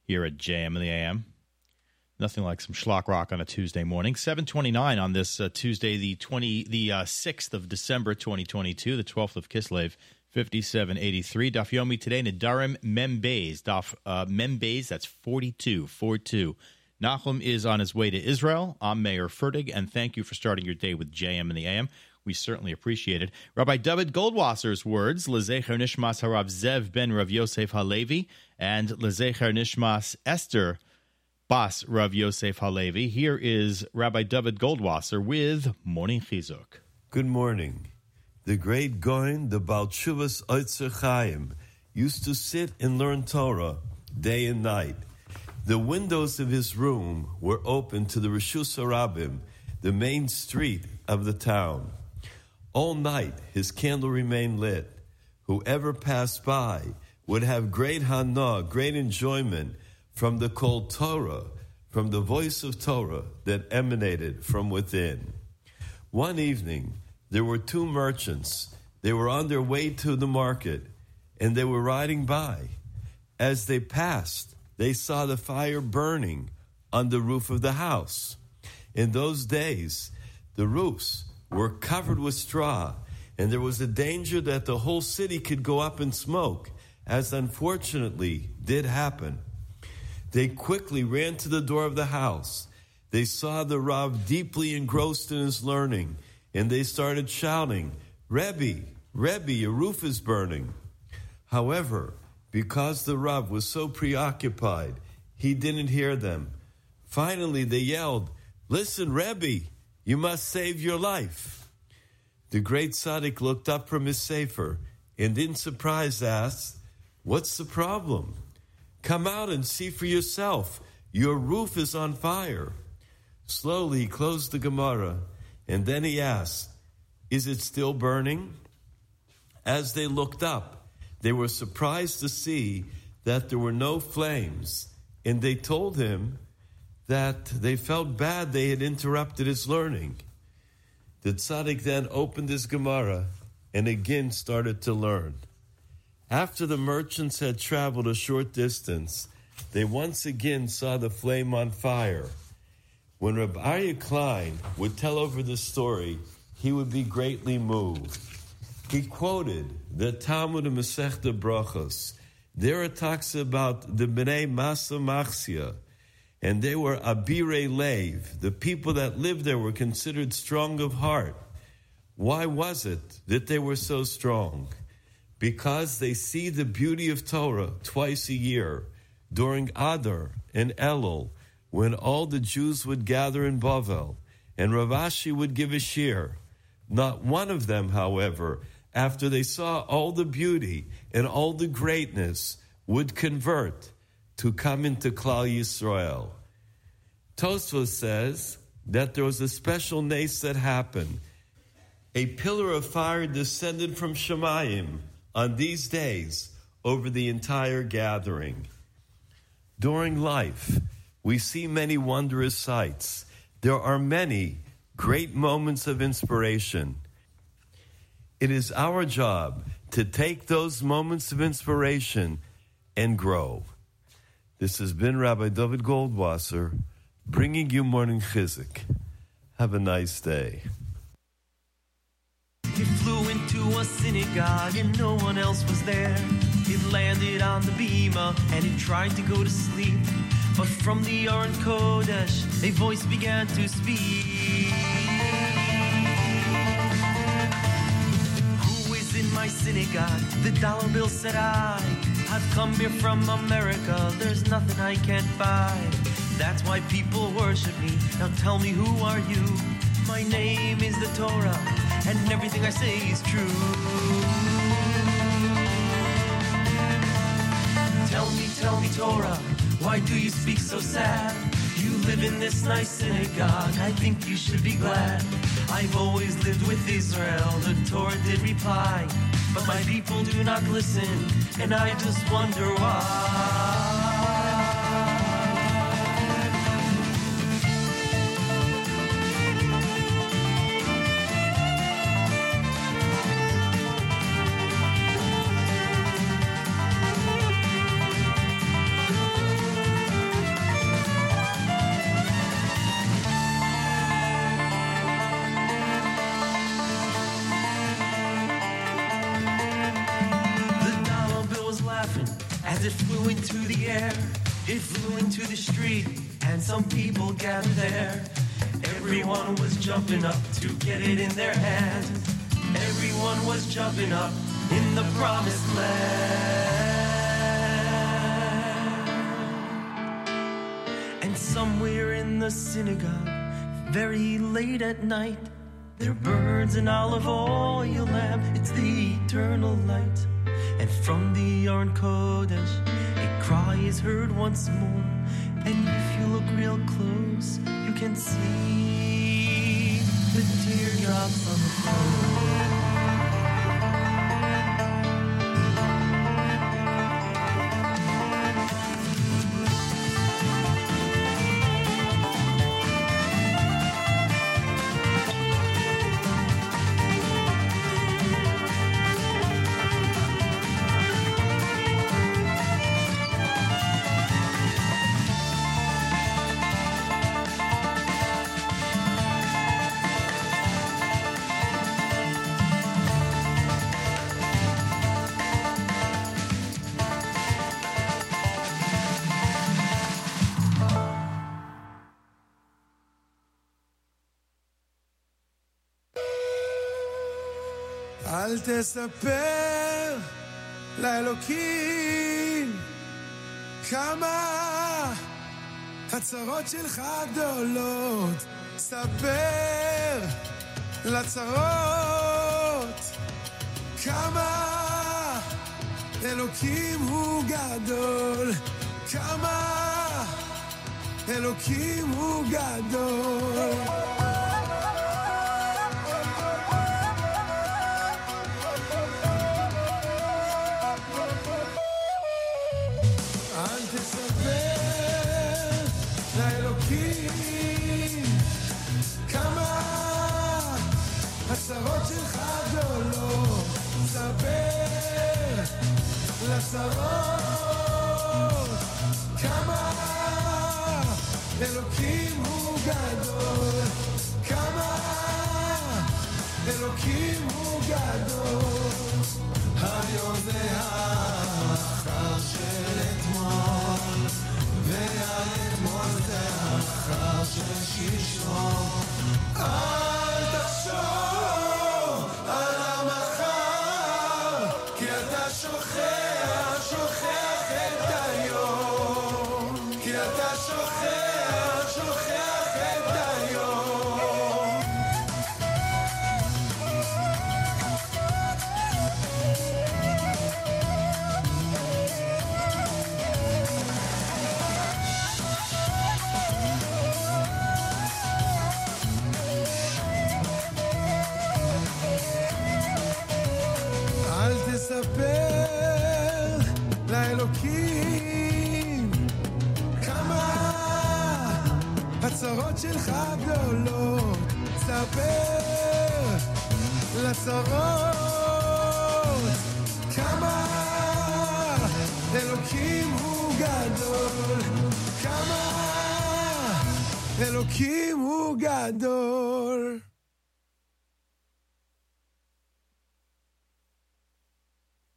here at JM in the AM. Nothing like some schlock rock on a Tuesday morning. 729 on this uh, Tuesday, the 20, the uh, 6th of December 2022, the 12th of Kislev, 5783. Daf Yomi today, Nedarim Membeis. Daf uh, Mem Beis, that's 42, 42. Nachum is on his way to Israel. I'm Meir Fertig, and thank you for starting your day with JM in the AM. We certainly appreciate it. Rabbi David Goldwasser's words, Lezecher Nishmas Harav Zev ben Rav Yosef Halevi, and Lezecher Nishmas Esther Bas Rav Yosef Halevi. Here is Rabbi David Goldwasser with Morning Chizuk. Good morning. The great Gaon, the Baal Tshuvas Oitzer Chaim, used to sit and learn Torah day and night. The windows of his room were open to the Rishus Harabim, the main street of the town. All night his candle remained lit. Whoever passed by would have great hana, great enjoyment from the kol Torah, from the voice of Torah that emanated from within. One evening, there were two merchants. They were on their way to the market, and they were riding by. As they passed, they saw the fire burning on the roof of the house. In those days, the roofs were covered with straw, and there was a danger that the whole city could go up in smoke, as unfortunately did happen. They quickly ran to the door of the house. They saw the Rav deeply engrossed in his learning, and they started shouting, Rebbe, Rebbe, your roof is burning. However, because the Rav was so preoccupied, he didn't hear them. Finally, they yelled, Listen, Rebbe, you must save your life. The great Tzaddik looked up from his sefer and in surprise asked, What's the problem? Come out and see for yourself. Your roof is on fire. Slowly he closed the Gemara and then he asked, Is it still burning? As they looked up, they were surprised to see that there were no flames, and they told him that they felt bad they had interrupted his learning. The tzaddik then opened his Gemara and again started to learn. After the merchants had traveled a short distance, they once again saw the flame on fire. When Rabbi Aryeh Klein would tell over the story, he would be greatly moved. He quoted the Talmud of Masechta Brachos. There it talks about the Bnei Masa and they were Abire Lev. The people that lived there were considered strong of heart. Why was it that they were so strong? Because they see the beauty of Torah twice a year, during Adar and Elul, when all the Jews would gather in Bavel, and Rav Ashi would give a shiur. Not one of them, however, after they saw all the beauty and all the greatness, would convert to come into Klal Yisrael. Tosfos says that there was a special nace that happened. A pillar of fire descended from Shemayim on these days. over the entire gathering. During life, we see many wondrous sights. There are many great moments of inspiration. It is our job to take those moments of inspiration and grow. This has been Rabbi David Goldwasser bringing you morning chizuk. Have a nice day. Flew into a synagogue and no one else was there. Landed on the and tried to go to sleep. But from the Aron Kodesh, a voice began to speak. My synagogue? The dollar bill said I. I've come here from America, there's nothing I can't buy. That's why people worship me. Now tell me, who are you? My name is the Torah, and everything I say is true. Tell me, tell me, Torah, why do you speak so sad? You live in this nice synagogue, I think you should be glad. I've always lived with Israel, the Torah did reply. But my people do not listen, and I just wonder why. People gathered there. Everyone was jumping up to get it in their hand. Everyone was jumping up in the promised land. And somewhere in the synagogue, very late at night, there burns an olive oil lamp. It's the eternal light. And from the Aron Kodesh, a cry is heard once more. And if you look real close, you can see the teardrops on the floor. תספר לאלוקים כמה הצרות שלך גדולות. ספר לצרות כמה אלוקים הוא גדול. כמה אלוקים הוא גדול. לצרות כמה אלוקים הוא גדול. כמה אלוקים הוא גדול. היום זה האחר של אתמול, והאתמול זה האחר של שלשום. אל תחשוב הצרות שלך גדולות, ספר לצרות, כמה אלוקים הוא גדול, כמה אלוקים הוא גדול.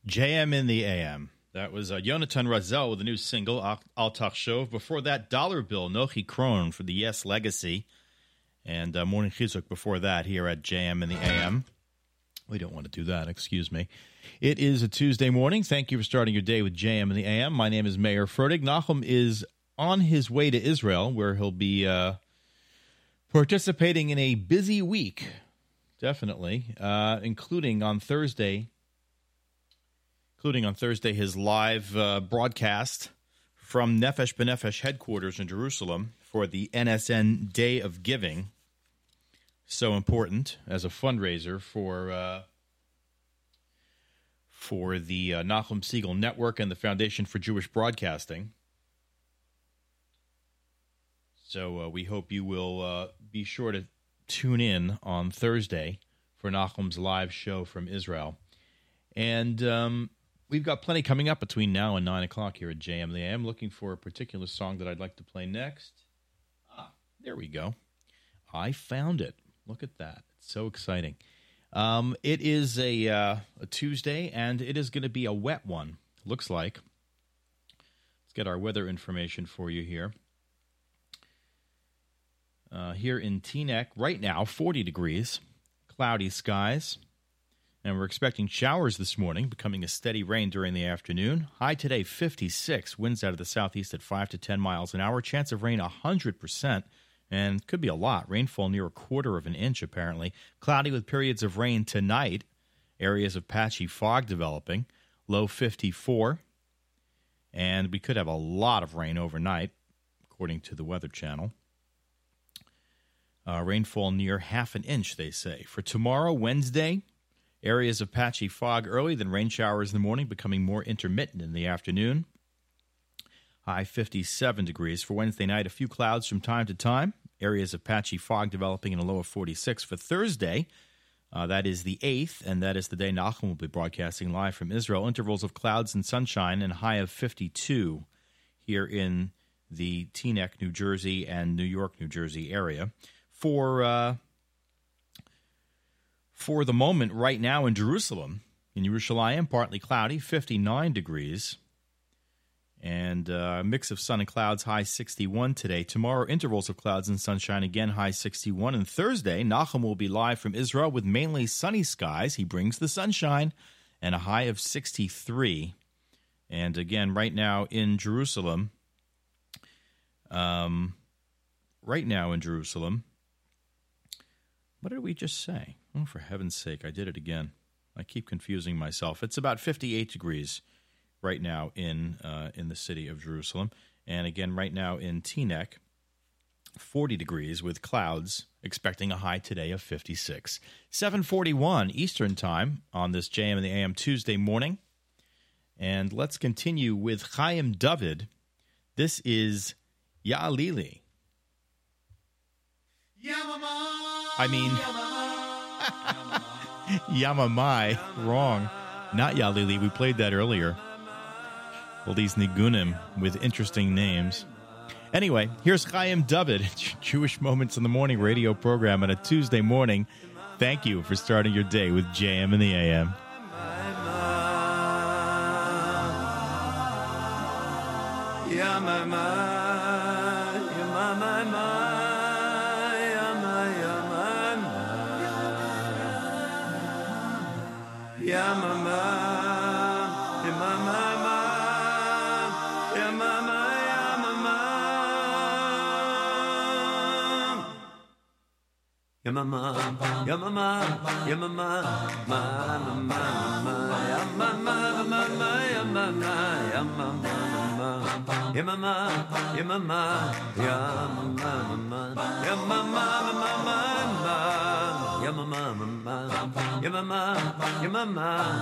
JM in the AM. That was uh, Yonatan Razel with a new single, Al Al Shov. Before that, Dollar Bill, Nochi Krohn for the Yes Legacy. And uh, Morning Chizuk before that here at JM in the AM. We don't want to do that, excuse me. It is a Tuesday morning. Thank you for starting your day with JM in the AM. My name is Meir Fertig. Nachum is on his way to Israel, where he'll be uh, participating in a busy week, definitely, uh, including on Thursday including on Thursday his live uh, broadcast from Nefesh B'Nefesh headquarters in Jerusalem for the NSN Day of Giving. So important as a fundraiser for uh, for the uh, Nachum Siegel Network and the Foundation for Jewish Broadcasting. So uh, we hope you will uh, be sure to tune in on Thursday for Nachum's live show from Israel. And um, we've got plenty coming up between now and 9 o'clock here at JM. I am looking for a particular song that I'd like to play next. Ah, there we go. I found it. Look at that. It's so exciting. Um, it is a, uh, a Tuesday, and it is going to be a wet one, looks like. Let's get our weather information for you here. Uh, here in Teaneck, right now, 40 degrees, cloudy skies. And we're expecting showers this morning, becoming a steady rain during the afternoon. High today 56, winds out of the southeast at 5 to 10 miles an hour. Chance of rain 100%, and could be a lot. Rainfall near a quarter of an inch, apparently. Cloudy with periods of rain tonight. Areas of patchy fog developing. Low 54. And we could have a lot of rain overnight, according to the Weather Channel. Uh, rainfall near half an inch, they say. For tomorrow, Wednesday, Areas of patchy fog early, then rain showers in the morning, becoming more intermittent in the afternoon. High 57 degrees. For Wednesday night, a few clouds from time to time. Areas of patchy fog developing in a low of 46. For Thursday, uh, that is the 8th, and that is the day Nachum will be broadcasting live from Israel. Intervals of clouds and sunshine, and high of 52 here in the Teaneck, New Jersey, and New York, New Jersey area. For. Uh, for the moment, right now in Jerusalem, in Yerushalayim, partly cloudy, 59 degrees. And uh, a mix of sun and clouds, high 61 today. Tomorrow, intervals of clouds and sunshine, again, high 61. And Thursday, Nachum will be live from Israel with mainly sunny skies. He brings the sunshine and a high of 63. And again, right now in Jerusalem, um, right now in Jerusalem, what did we just say? Oh, for heaven's sake, I did it again. I keep confusing myself. It's about 58 degrees right now in uh, in the city of Jerusalem, and again right now in Teaneck, 40 degrees with clouds. Expecting a high today of 56. 7:41 Eastern Time on this JM in the AM Tuesday morning, and let's continue with Chaim David. This is Ya'alili. I mean, Yamamai. Wrong. Not Yalili. We played that earlier. All these Nigunim with interesting names. Anyway, here's Chaim David, Jewish Moments in the Morning radio program on a Tuesday morning. Thank you for starting your day with JM in the AM. Yeah, my. Yeah, my, my, yeah, my, my, my, yeah, my, my, yeah, my, my. Yeah, mama, yeah, mama, yeah, mama, ma, ma, ma, ma, yeah, mama, ma, ma, yeah, mama, yeah, mama, ma,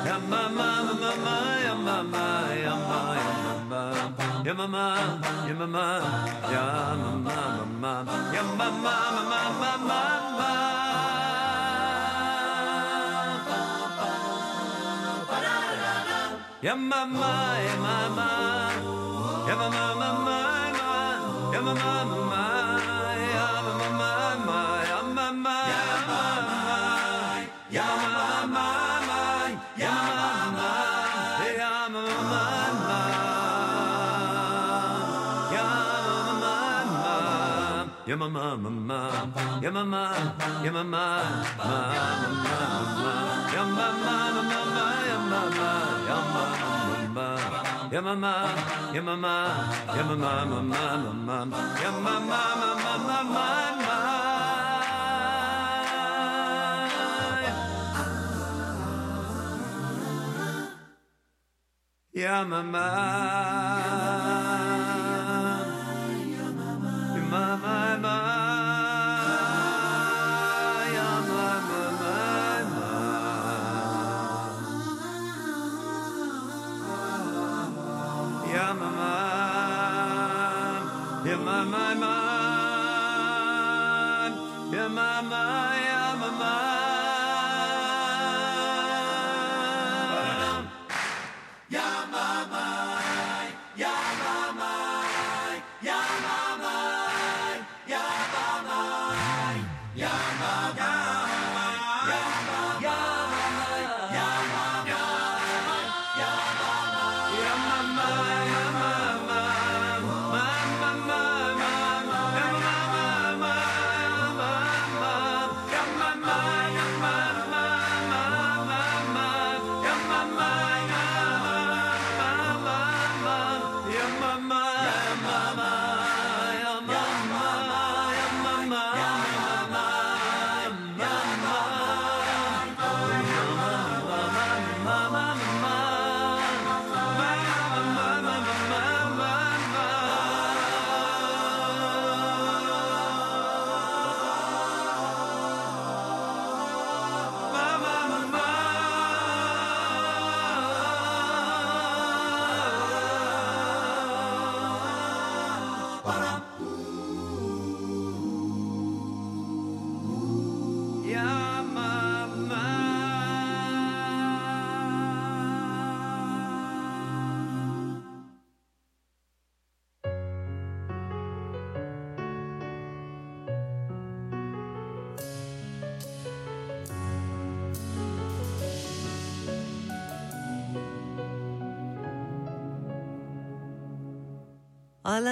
yeah, mama, yeah, mama, yeah, mama, ma, yeah, mama, ma, ma, ma, ma, yamama, mama, yamama, yamama, mama, mama, yamama, mama, yamama, yamama, yamama, yamama, yamama, yamama, mama, yamama, mama, mama, Yamama, yamama, yamama, mama, yamama, yamama, mama, yamama, yamama, mama, yamama, mama, yamama, yamama, yamama, yamama, yamama, mama, mama, yamama, mama, mama, Yamama, yamama,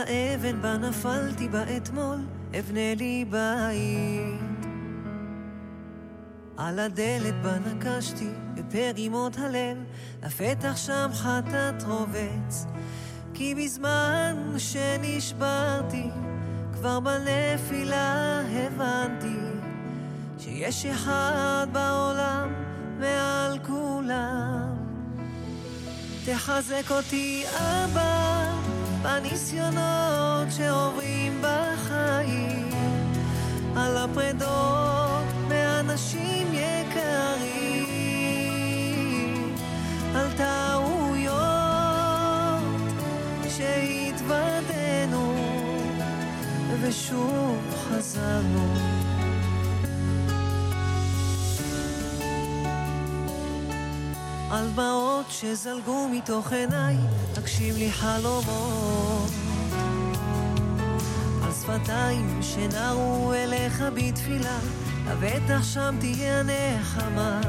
האבן בה נפלתי בה אתמול, אבנה לי בית. על הדלת בה נקשתי, בפרימות הליל, לפתח שם חטאת רובץ. כי בזמן שנשברתי, כבר בנפילה הבנתי, שיש אחד בעולם מעל כולם. תחזק אותי אבא, בניסיונות שעוברים בחיים, על הפרדות מאנשים יקרים, על טעויות שהתוודענו ושוב חזרנו. על דמעות שזלגו מתוך עיניי, תקשיב לי חלומות. על שפתיים שנערו אליך בתפילה, לבטח שם תהיה נחמה.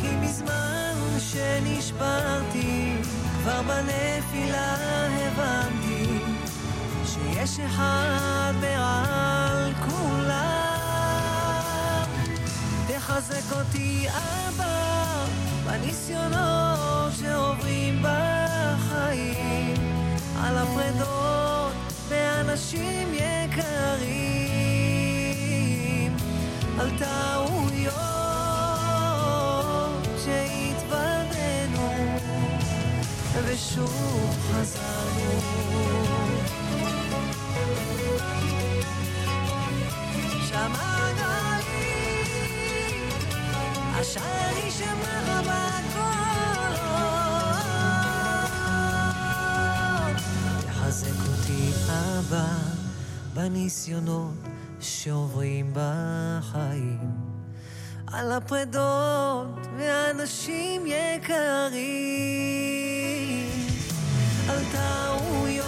כי מזמן שנשברתי, כבר בנפילה הבנתי, שיש אחד מעל כולם. תחזק אותי אבא, בניסיונות שעוברים בחיים, על הפרדות מאנשים יקרים, על טעויות שהתוודענו ושוב חזרנו. שמע בניסיונות שעוברים בחיים, על הפרדות ואנשים יקרים, על טעויות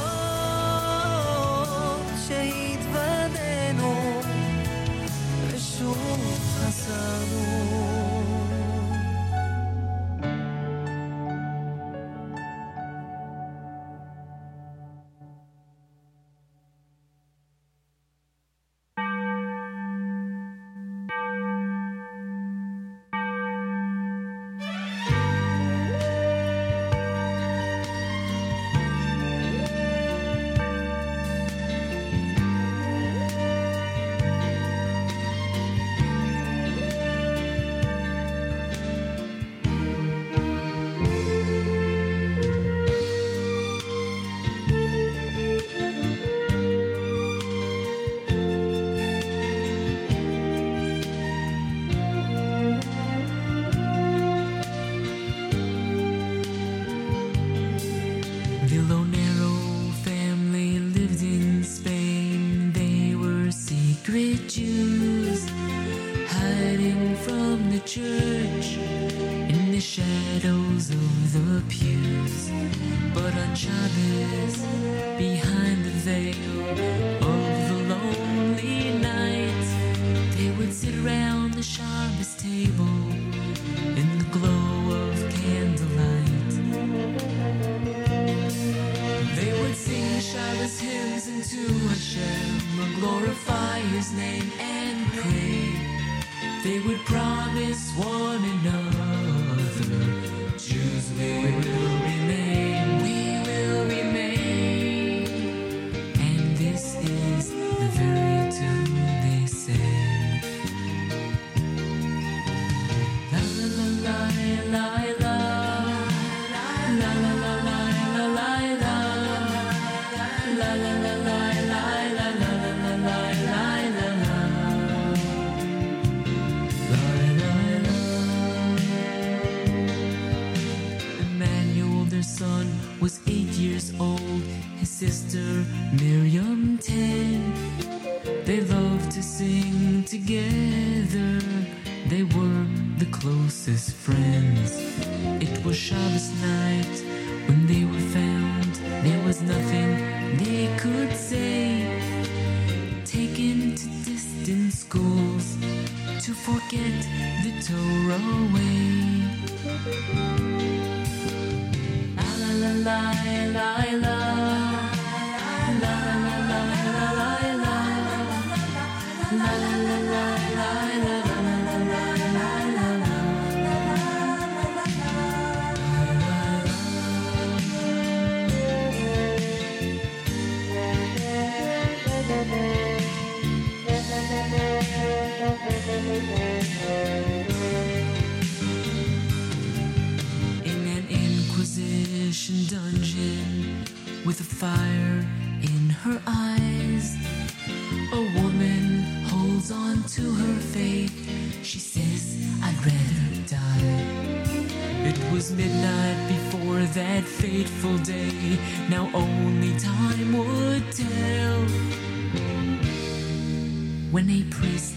שהתוודנו ושוב חזרנו. when they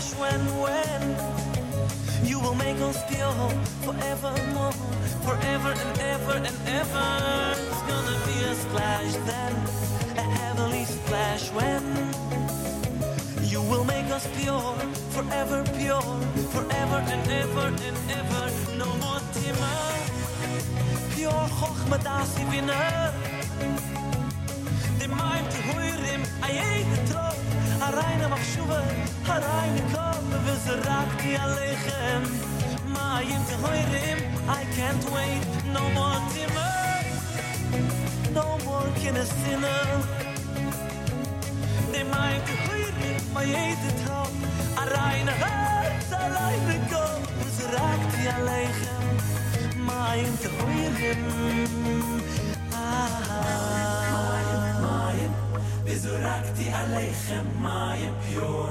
splash when, when you will make us pure forevermore, forever and ever and ever. It's gonna be a splash then, a heavenly splash when you will make us pure, forever pure, forever and ever and ever. No more timor, pure chokhmah das winner. The mind to huirim, I ate the. Hareine mach schuwe, hareine kopp, wüsse rak di a lechem. Maaien te heurem, I can't wait, no more timmer. No more kinne sinne. Ne maaien te heurem, ma jete traum. Hareine hart, hareine kopp, wüsse rak di a lechem. Maaien te heurem, ah. Die Aleichem Mayim pure.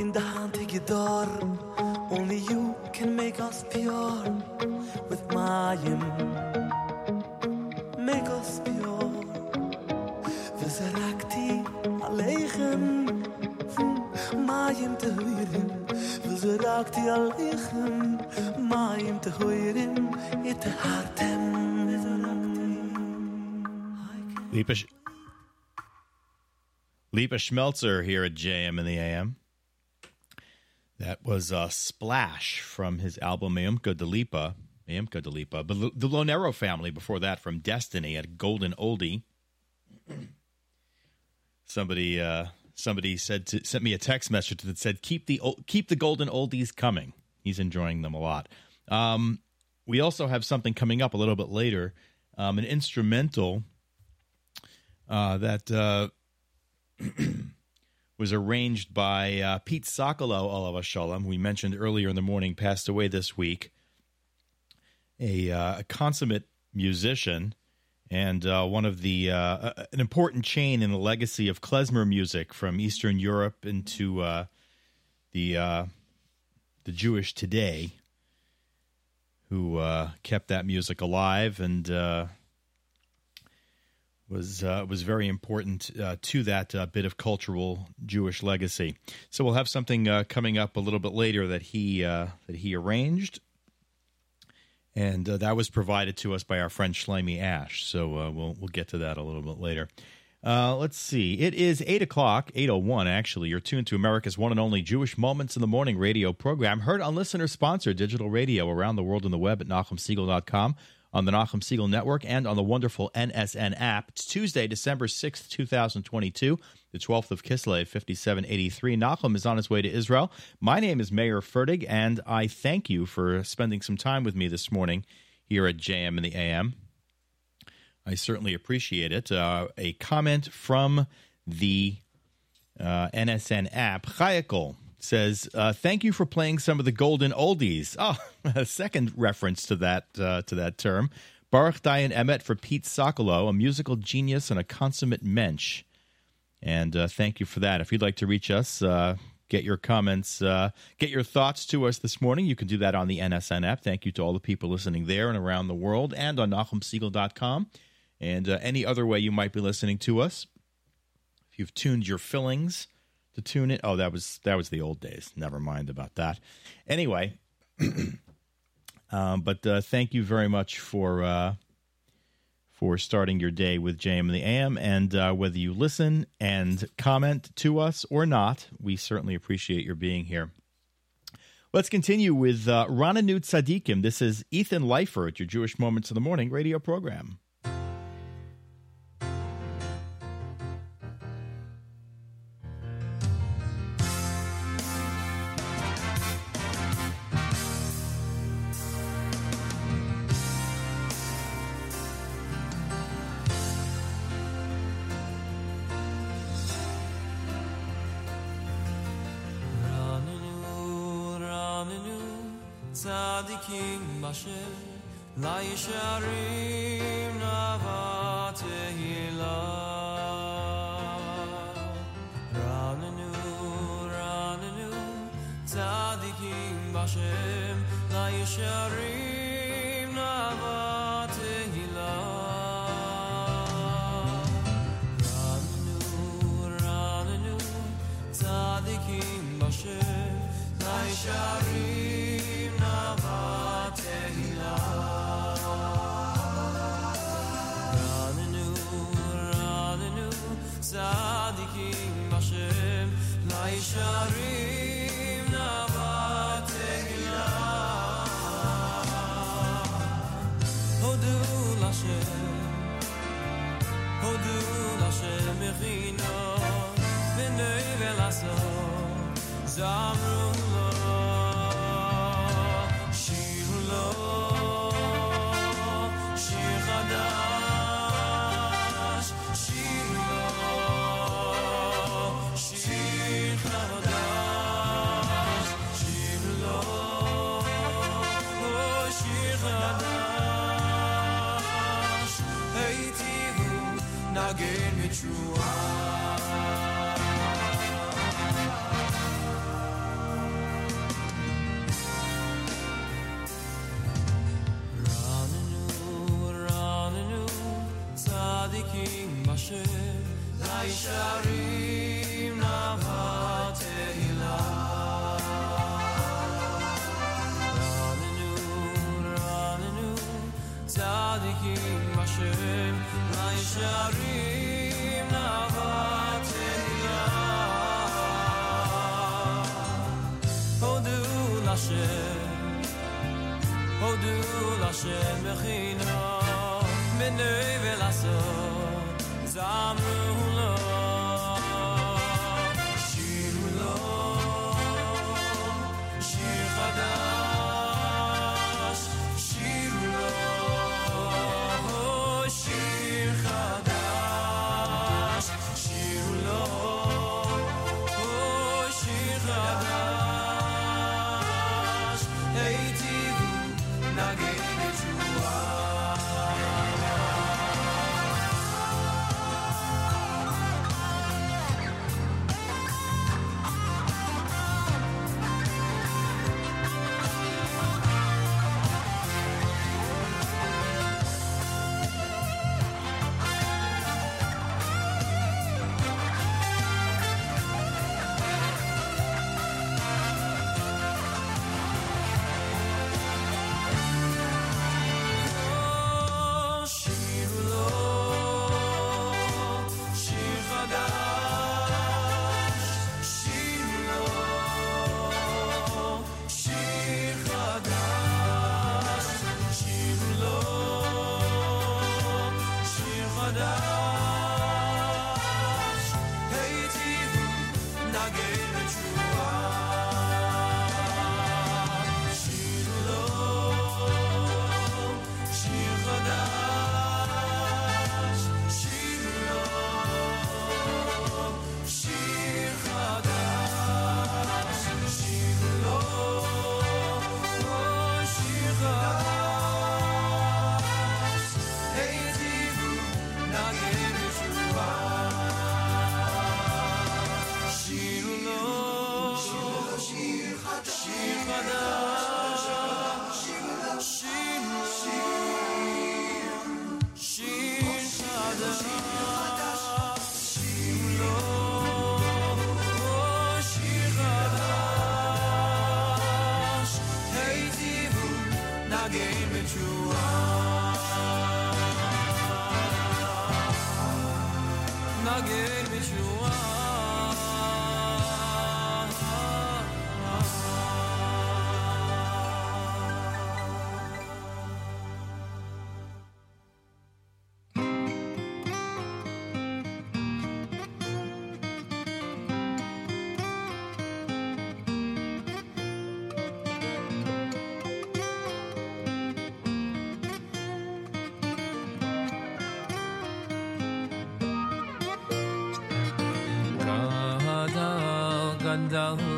In the hand take your door Only you can make us pure. With Mayim Make us pure. וזרקתי עליכם מים טהורים וזרקתי עליכם מים טהורים יטהרתם Lipa, Sch- Lipa Schmeltzer here at JM in the AM. That was a splash from his album Mayumka de Lipa. Mayumka de Lipa. But the Lonero family before that from Destiny at Golden Oldie. Somebody uh, somebody said to, sent me a text message that said keep the keep the golden oldies coming. He's enjoying them a lot. Um, we also have something coming up a little bit later, um, an instrumental uh, that uh, was arranged by uh, Pete Sokolow, Olav Shalom, we mentioned earlier in the morning, passed away this week. A, uh, a consummate musician and uh, one of the uh, an important chain in the legacy of klezmer music from Eastern Europe into uh, the uh, the Jewish today, who kept that music alive and was uh, was very important uh, to that uh, bit of cultural Jewish legacy. So we'll have something uh, coming up a little bit later that he uh, that he arranged, and uh, that was provided to us by our friend Shlomi Ash. So we'll we'll get to that a little bit later. Let's see. It is eight o'clock, eight oh one. Actually, you're tuned to America's one and only Jewish Moments in the Morning radio program, heard on listener-sponsored digital radio around the world on the web at NachumSiegel.com, on the Nachum Siegel Network, and on the wonderful NSN app. It's Tuesday, December sixth, two thousand twenty-two, the twelfth of Kislev, fifty-seven eighty-three. Nachum is on his way to Israel. My name is Meir Fertig, and I thank you for spending some time with me this morning here at JM in the AM. I certainly appreciate it. Uh, a comment from the uh, NSN app, Chayakel says, uh, "Thank you for playing some of the golden oldies." Oh, a second reference to that uh, to that term. Baruch Dayan Emet for Pete Sokolow, a musical genius and a consummate mensch. And uh, thank you for that. If you'd like to reach us, uh, get your comments, uh, get your thoughts to us this morning, you can do that on the NSN app. Thank you to all the people listening there and around the world and on NachumSiegel.com and uh, any other way you might be listening to us. If you've tuned your fillings to tune it, oh, that was that was the old days. Never mind about that. Anyway, um, but uh, thank you very much for uh, for starting your day with JM and the AM, and uh, whether you listen and comment to us or not, we certainly appreciate your being here. Let's continue with uh, Ranenu Tzadikim. This is Ethan Leifer at your Jewish Moments of the Morning radio program. La yisharim nava tehila. Ranenu, Ranenu, tzadikim bashem, la yisharim din washen mein charim navatya down the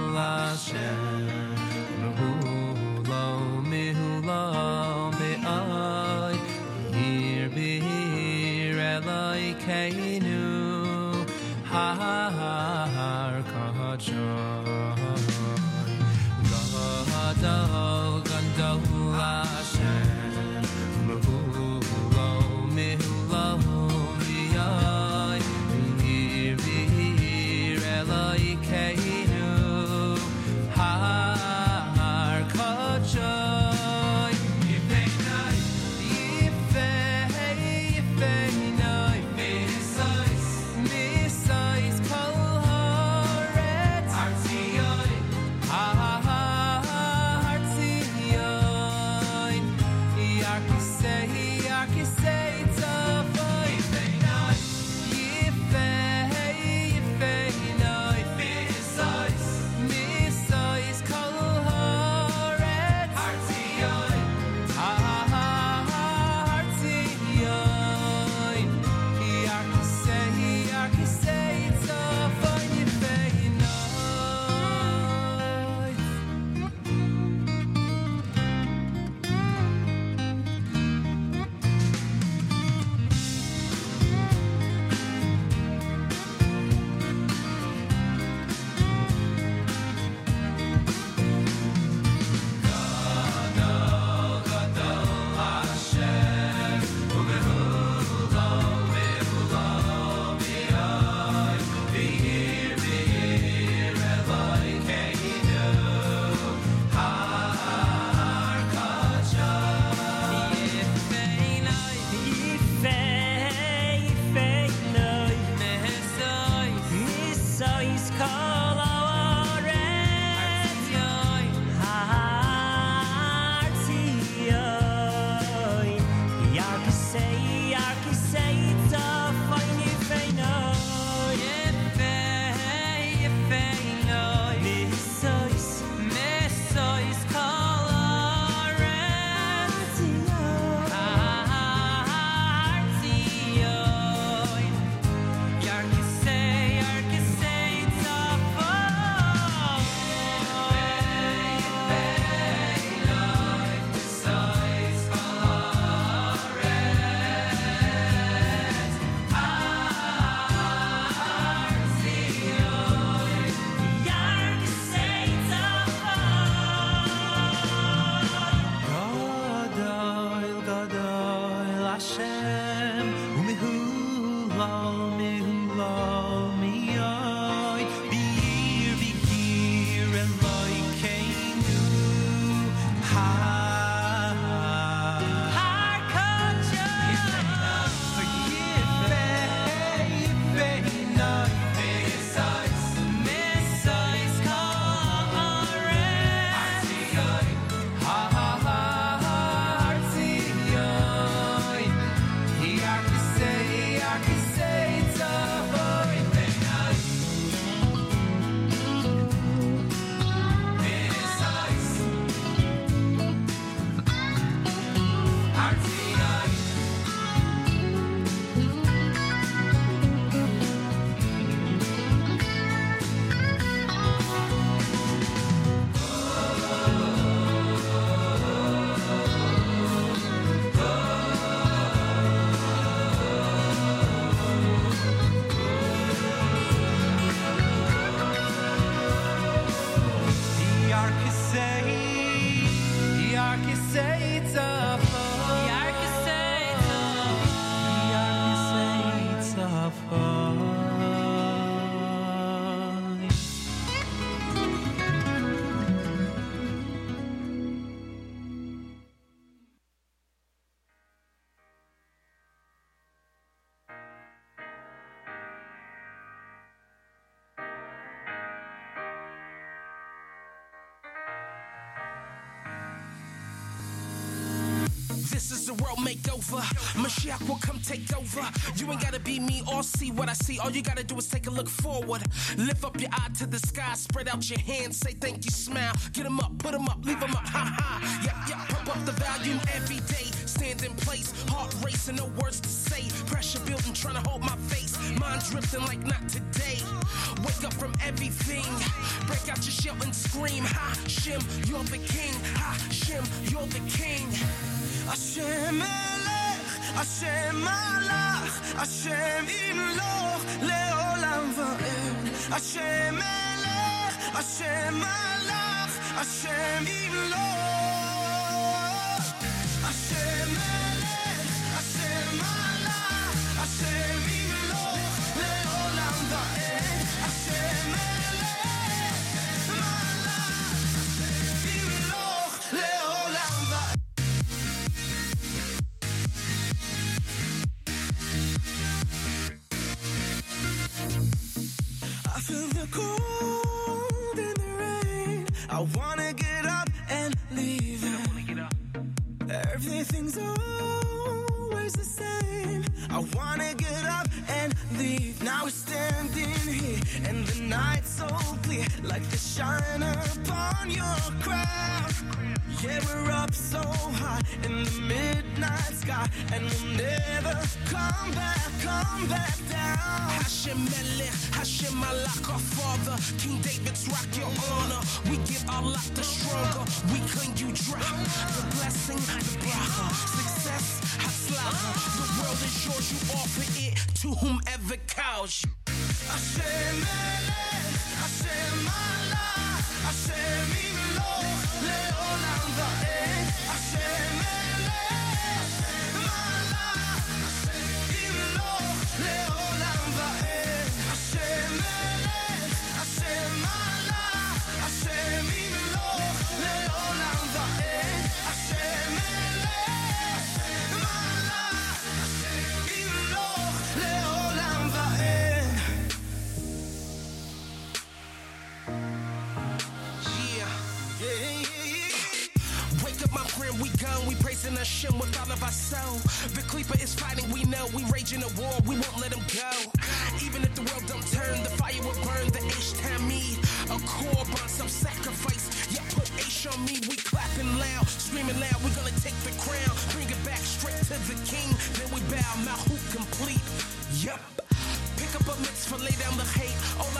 makeover. Mashiach will come take over. You ain't gotta be me or see what I see. All you gotta do is take a look forward. Lift up your eye to the sky. Spread out your hands. Say thank you, smile. Get 'em up, put 'em up, leave 'em up. Ha ha. Yep, yep. Pump up the volume every day. Stand in place. Heart racing, no words to say. Pressure building, trying to hold my face. Mind drifting like not today. Wake up from everything. Break out your shell and scream. Ha, Shim, you're the השם מלך, השם ימלוך לעולם ועד. השם מלך, השם מלך, השם ימלוך.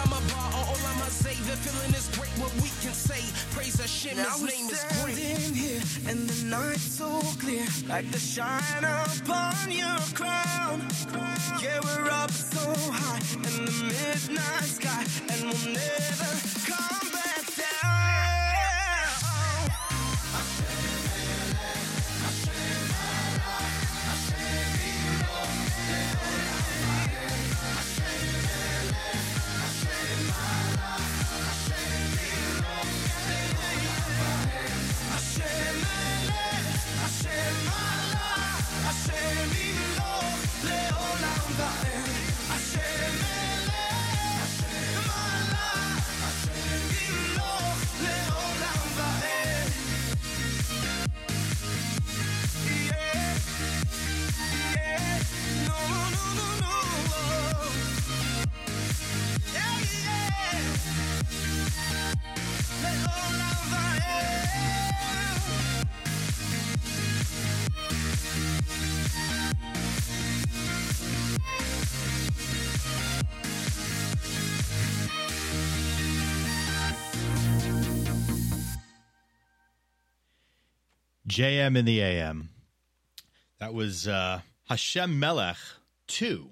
Hate. Olam haba, or olam hazeh. The feeling is great, what we can say. Praise Hashem, Now His name is great. here, and the night's so clear, like the shine upon your crown. Yeah, we're up so high in the midnight sky, and we'll never come va'ed. JM in the AM. That was uh, Hashem Melech 2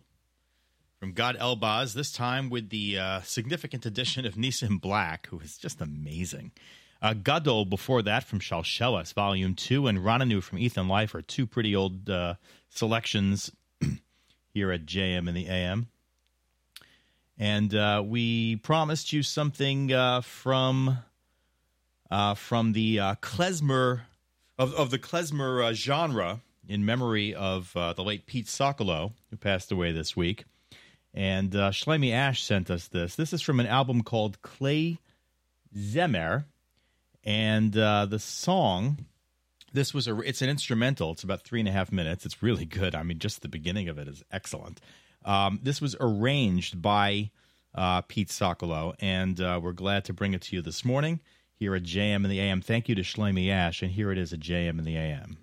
from Gad Elbaz, this time with the uh, significant addition of Nissan Black, who is just amazing. Uh, Gadol before that from Shalsheles, Volume 2, and Ranenu from Ethan Leifer two pretty old uh, selections here at JM in the AM. And uh, we promised you something uh, from uh, from the uh, klezmer of, of the klezmer uh, genre in memory of uh, the late Pete Sokolow, who passed away this week. And uh, Ash sent us this. This is from an album called Clay Zemer, and the song. This was a. It's an instrumental. It's about three and a half minutes. It's really good. I mean, just the beginning of it is excellent. Um, this was arranged by uh, Pete Sokolow, and uh, we're glad to bring it to you this morning here at JM in the AM. Thank you to Shlomi Ash, and here it is at JM in the AM.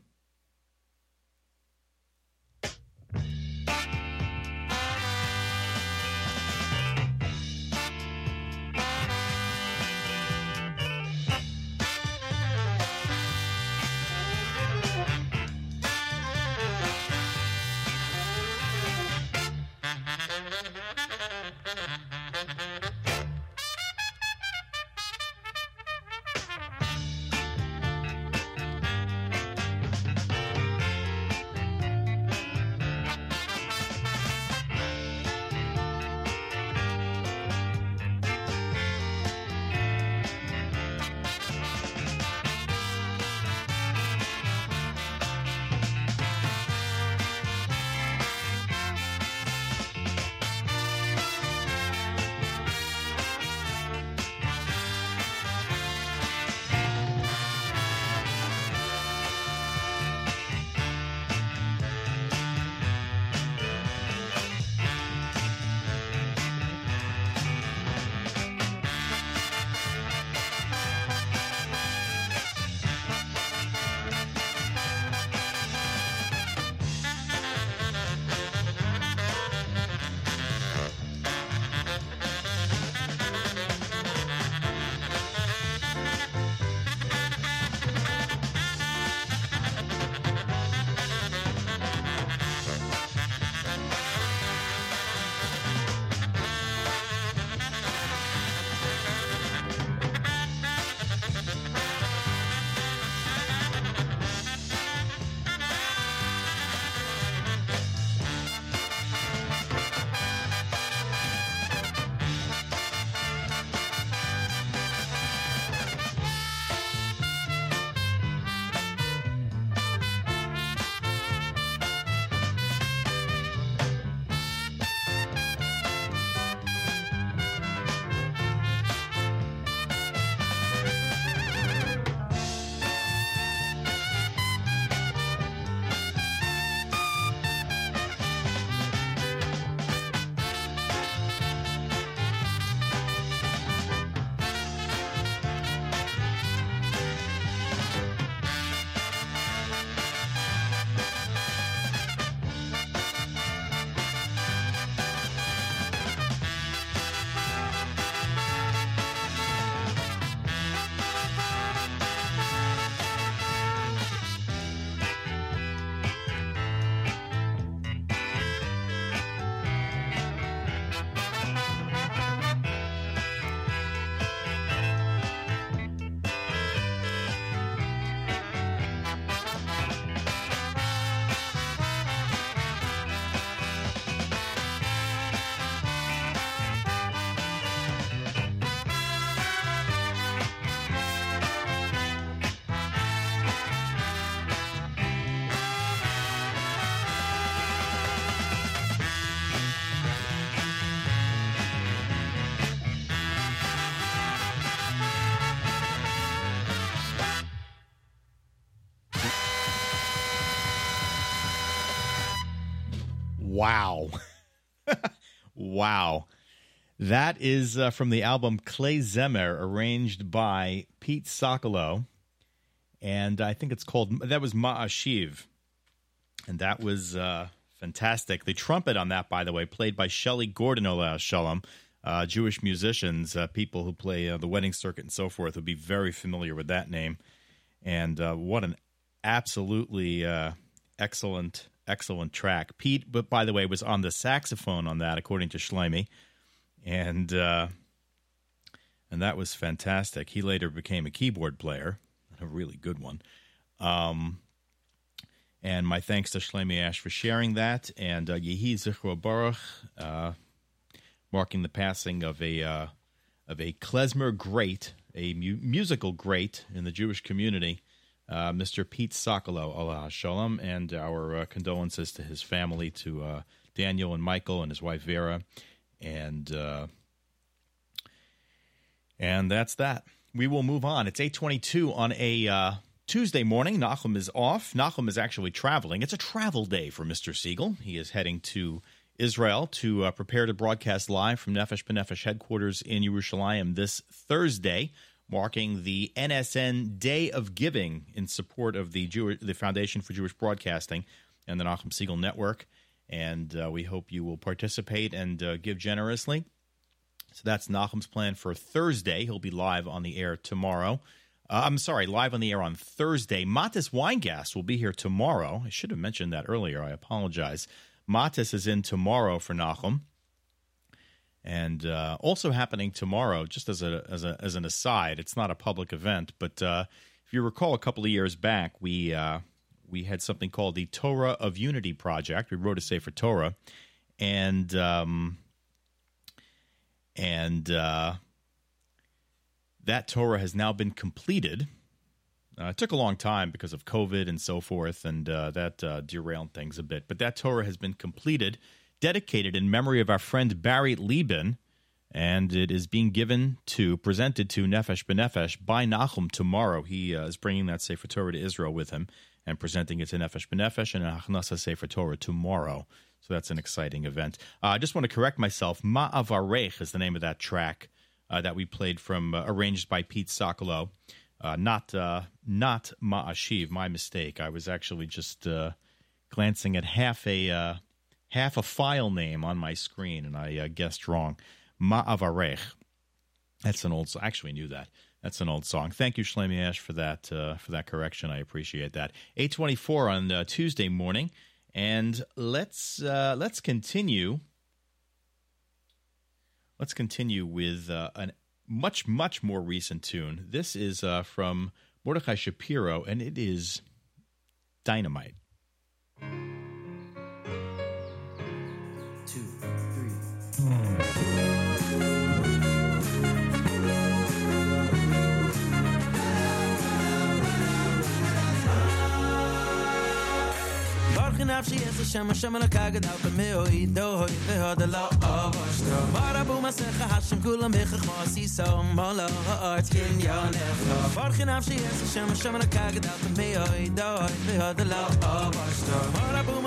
Wow. wow. That is uh, from the album Clay Zemer, arranged by Pete Sokolow. And I think it's called, that was Ma'ashiv. And that was uh, fantastic. The trumpet on that, by the way, played by Shelley Gordon Ola Shalom. Uh, Jewish musicians, uh, people who play uh, the wedding circuit and so forth, would be very familiar with that name. And uh, what an absolutely excellent, excellent track. Pete, but by the way, was on the saxophone on that, according to Schleimy. And uh, and that was fantastic. He later became a keyboard player, a really good one. Um, and my thanks to Shlomi Ash for sharing that, and uh, Yehi Zichro Baruch, uh, marking the passing of a uh, of a klezmer great, a mu- musical great in the Jewish community, uh, Mr. Pete Sokolow, Allah Shalom, and our uh, condolences to his family, to uh, Daniel and Michael and his wife Vera, and uh, and that's that. We will move on. It's eight twenty-two on a uh, Tuesday morning. Nachum is off. Nachum is actually traveling. It's a travel day for Mister Siegel. He is heading to Israel to uh, prepare to broadcast live from Nefesh B'Nefesh headquarters in Yerushalayim this Thursday, marking the NSN Day of Giving in support of the Jew- the Foundation for Jewish Broadcasting and the Nachum Siegel Network. And uh, we hope you will participate and uh, give generously. So that's Nachum's plan for Thursday. He'll be live on the air tomorrow. Uh, I'm sorry, live on the air on Thursday. Matis Weingast will be here tomorrow. I should have mentioned that earlier. I apologize. Matis is in tomorrow for Nachum. And uh, also happening tomorrow, just as a, as a as an aside, it's not a public event, but uh, if you recall, a couple of years back, we uh, we had something called the Torah of Unity project. We wrote a Sefer Torah, and um, and uh, that Torah has now been completed. Uh, it took a long time because of COVID and so forth, and uh, that derailed things a bit. But that Torah has been completed, dedicated in memory of our friend Barry Lieben, and it is being given to, presented to Nefesh B'Nefesh by Nachum tomorrow. He uh, is bringing that Sefer Torah to Israel with him and presenting it to Nefesh B'Nefesh and Achnasa Sefer Torah tomorrow. So that's an exciting event. Uh, I just want to correct myself. Ma'avarech is the name of that track uh, that we played from, uh, arranged by Pete Sokolow. Uh, not uh, not Ma'ashiv, my mistake. I was actually just glancing at half a half a file name on my screen, and I uh, guessed wrong. Ma'avarech. That's an old. I actually knew that. That's an old song. Thank you, Shlomi Ash, for that uh, for that correction. I appreciate that. Eight twenty four on uh, Tuesday morning, and let's uh, let's continue. Let's continue with uh, a much much more recent tune. This is uh, from Mordechai Shapiro, and it is Dynamite. Three. Barch nafshi es shem shem la kaged al me oi do oi ve hod la avast Mara bu ma sech hashem kulam bech khasi so mala art kin yon ef Barch nafshi es shem shem la kaged al me oi do oi ve hod la avast Mara bu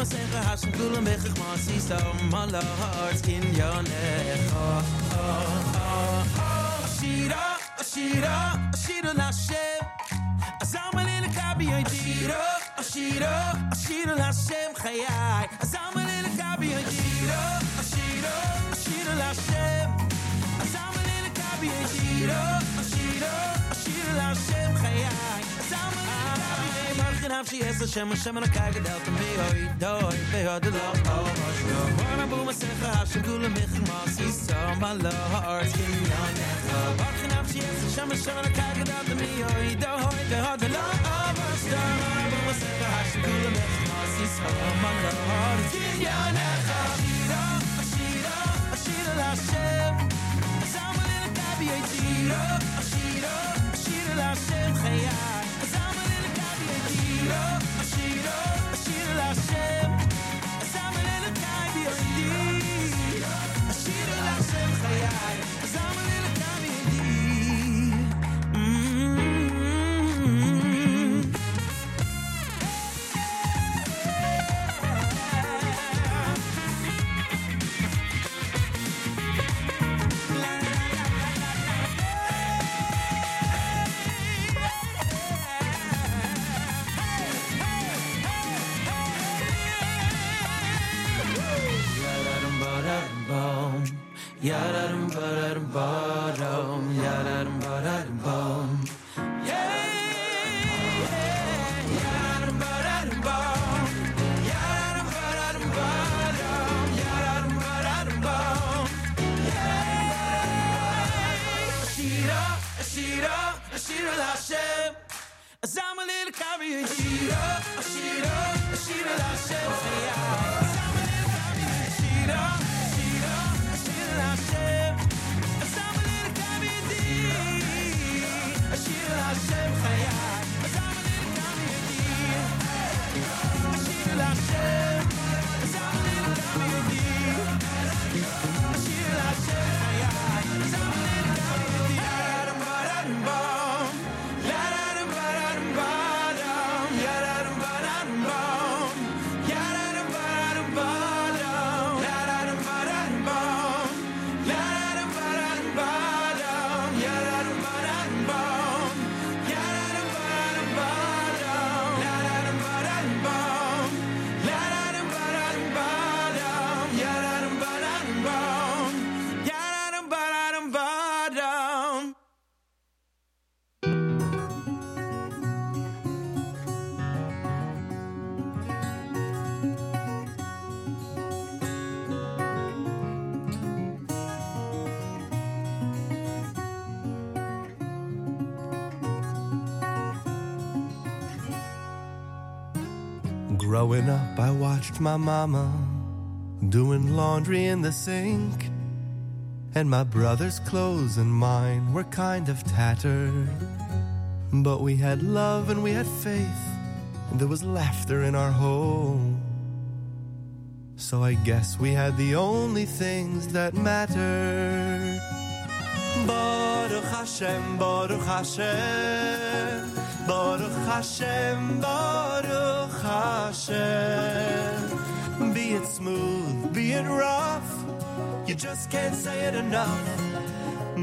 ma sech hashem kulam bech khasi so mala art kin yon ef Shira Shira Shira la shem Azamel in kabi oi Shira Ashira, Ashira Lashem Chayai Azamal in a Kabi Ashira, Ashira, Ashira Lashem Azamal in a Kabi Ashira, Ashira, Ashira Lashem Chayai Azamal in a Kabi Marchin Hafshi Es Hashem Hashem and a Kaga Delta Me Oi Doi Beho De Lo Oh Moshko Mona Boom Yon Echa Marchin Hafshi Es Hashem Hashem and a Kaga Delta Me Oi Doi Beho De Lo Oh Moshko Mm-hmm. Yadarum badarum badum, Growing up, I watched my mama doing laundry in the sink. And my brother's clothes and mine were kind of tattered. But we had love and we had faith, and there was laughter in our home. So I guess we had the only things that mattered. Baruch Hashem, Baruch Hashem, Baruch Hashem, Baruch Hashem. Be it smooth, be it rough, you just can't say it enough.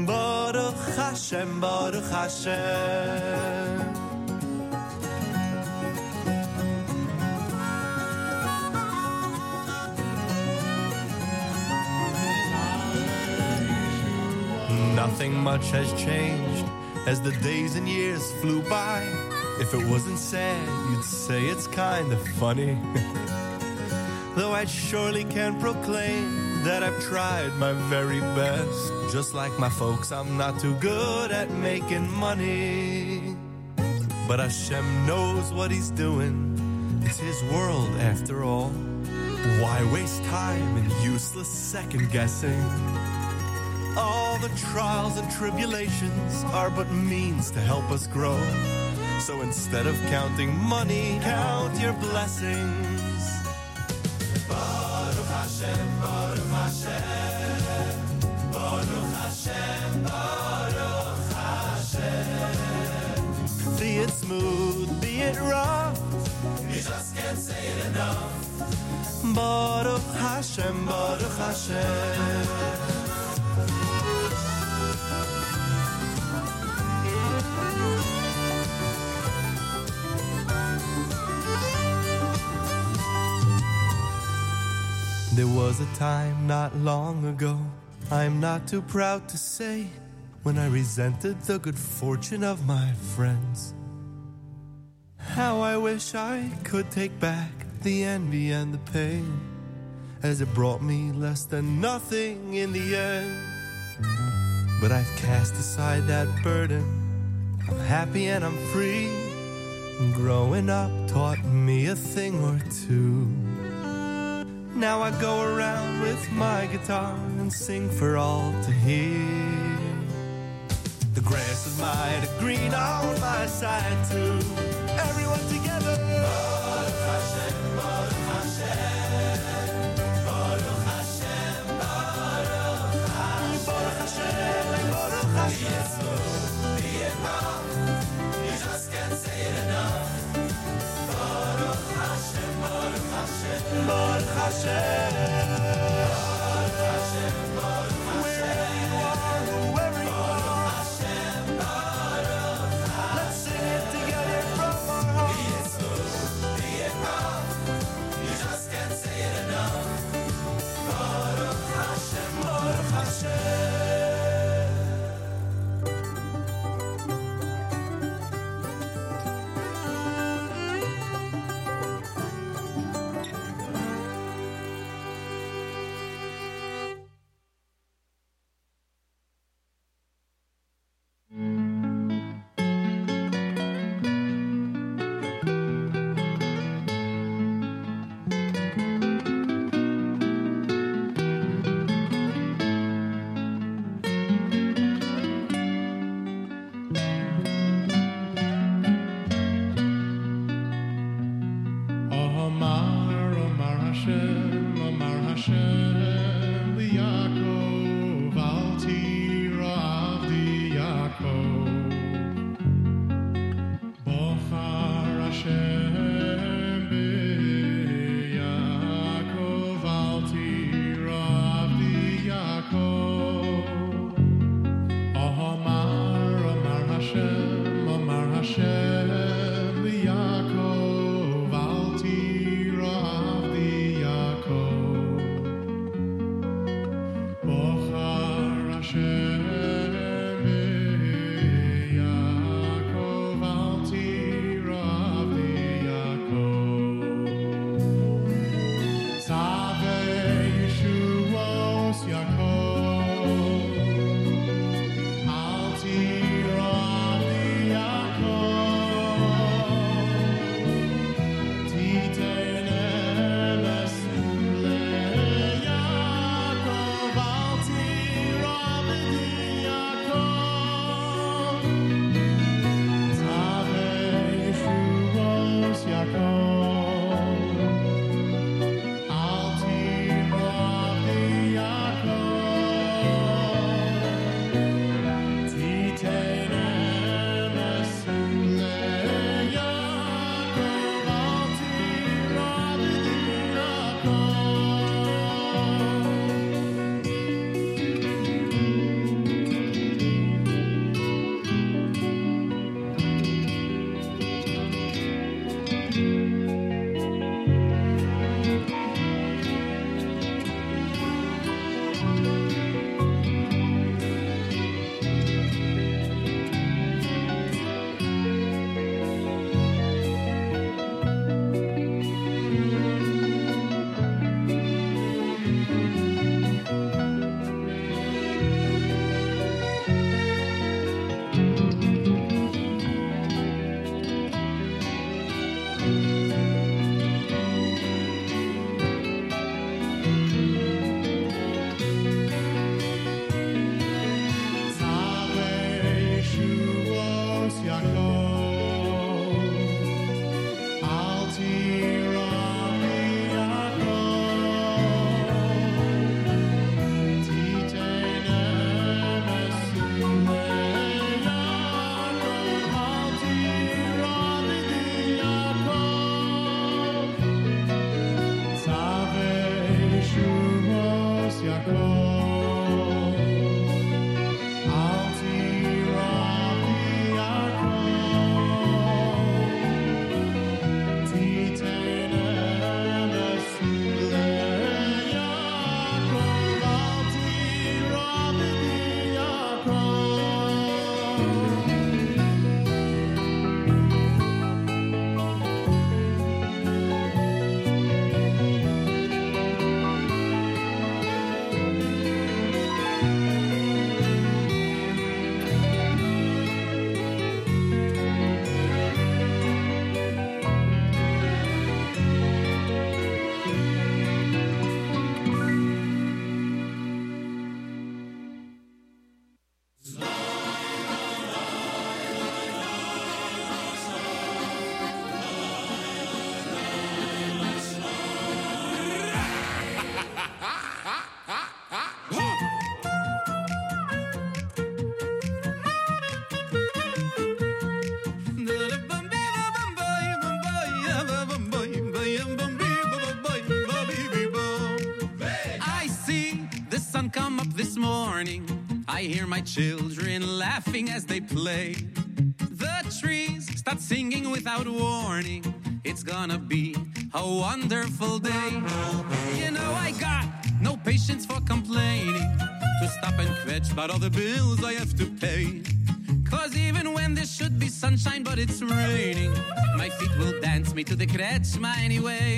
Baruch Hashem, Baruch Hashem. Nothing much has changed as the days and years flew by. If it wasn't sad, you'd say it's kind of funny. Though I surely can proclaim that I've tried my very best. Just like my folks, I'm not too good at making money. But Hashem knows what He's doing. It's His world after all. Why waste time in useless second guessing? All the trials and tribulations are but means to help us grow. So instead of counting money, count your blessings. Baruch Hashem, Baruch Hashem, Baruch Hashem, Baruch Hashem. Be it smooth, be it rough, You just can't say it enough. Baruch Hashem, Baruch Hashem. There was a time not long ago, I'm not too proud to say, when I resented the good fortune of my friends. How I wish I could take back the envy and the pain, as it brought me less than nothing in the end. But I've cast aside that burden, I'm happy and I'm free. Growing up taught me a thing or two. Now I go around with my guitar and sing for all to hear. The grass is mighty green on my side too. Everyone together. Baruch Hashem, Baruch Hashem, Baruch Hashem, Baruch Hashem. Baruch Hashem, Baruch Hashem. Hashem. the Yaakov. my children laughing as they play. The trees start singing without warning. It's gonna be a wonderful day. You know, I got no patience for complaining. To stop and fetch about all the bills I have to pay. Cause even when there should be sunshine, but it's raining, my feet will dance me to the kretschma anyway.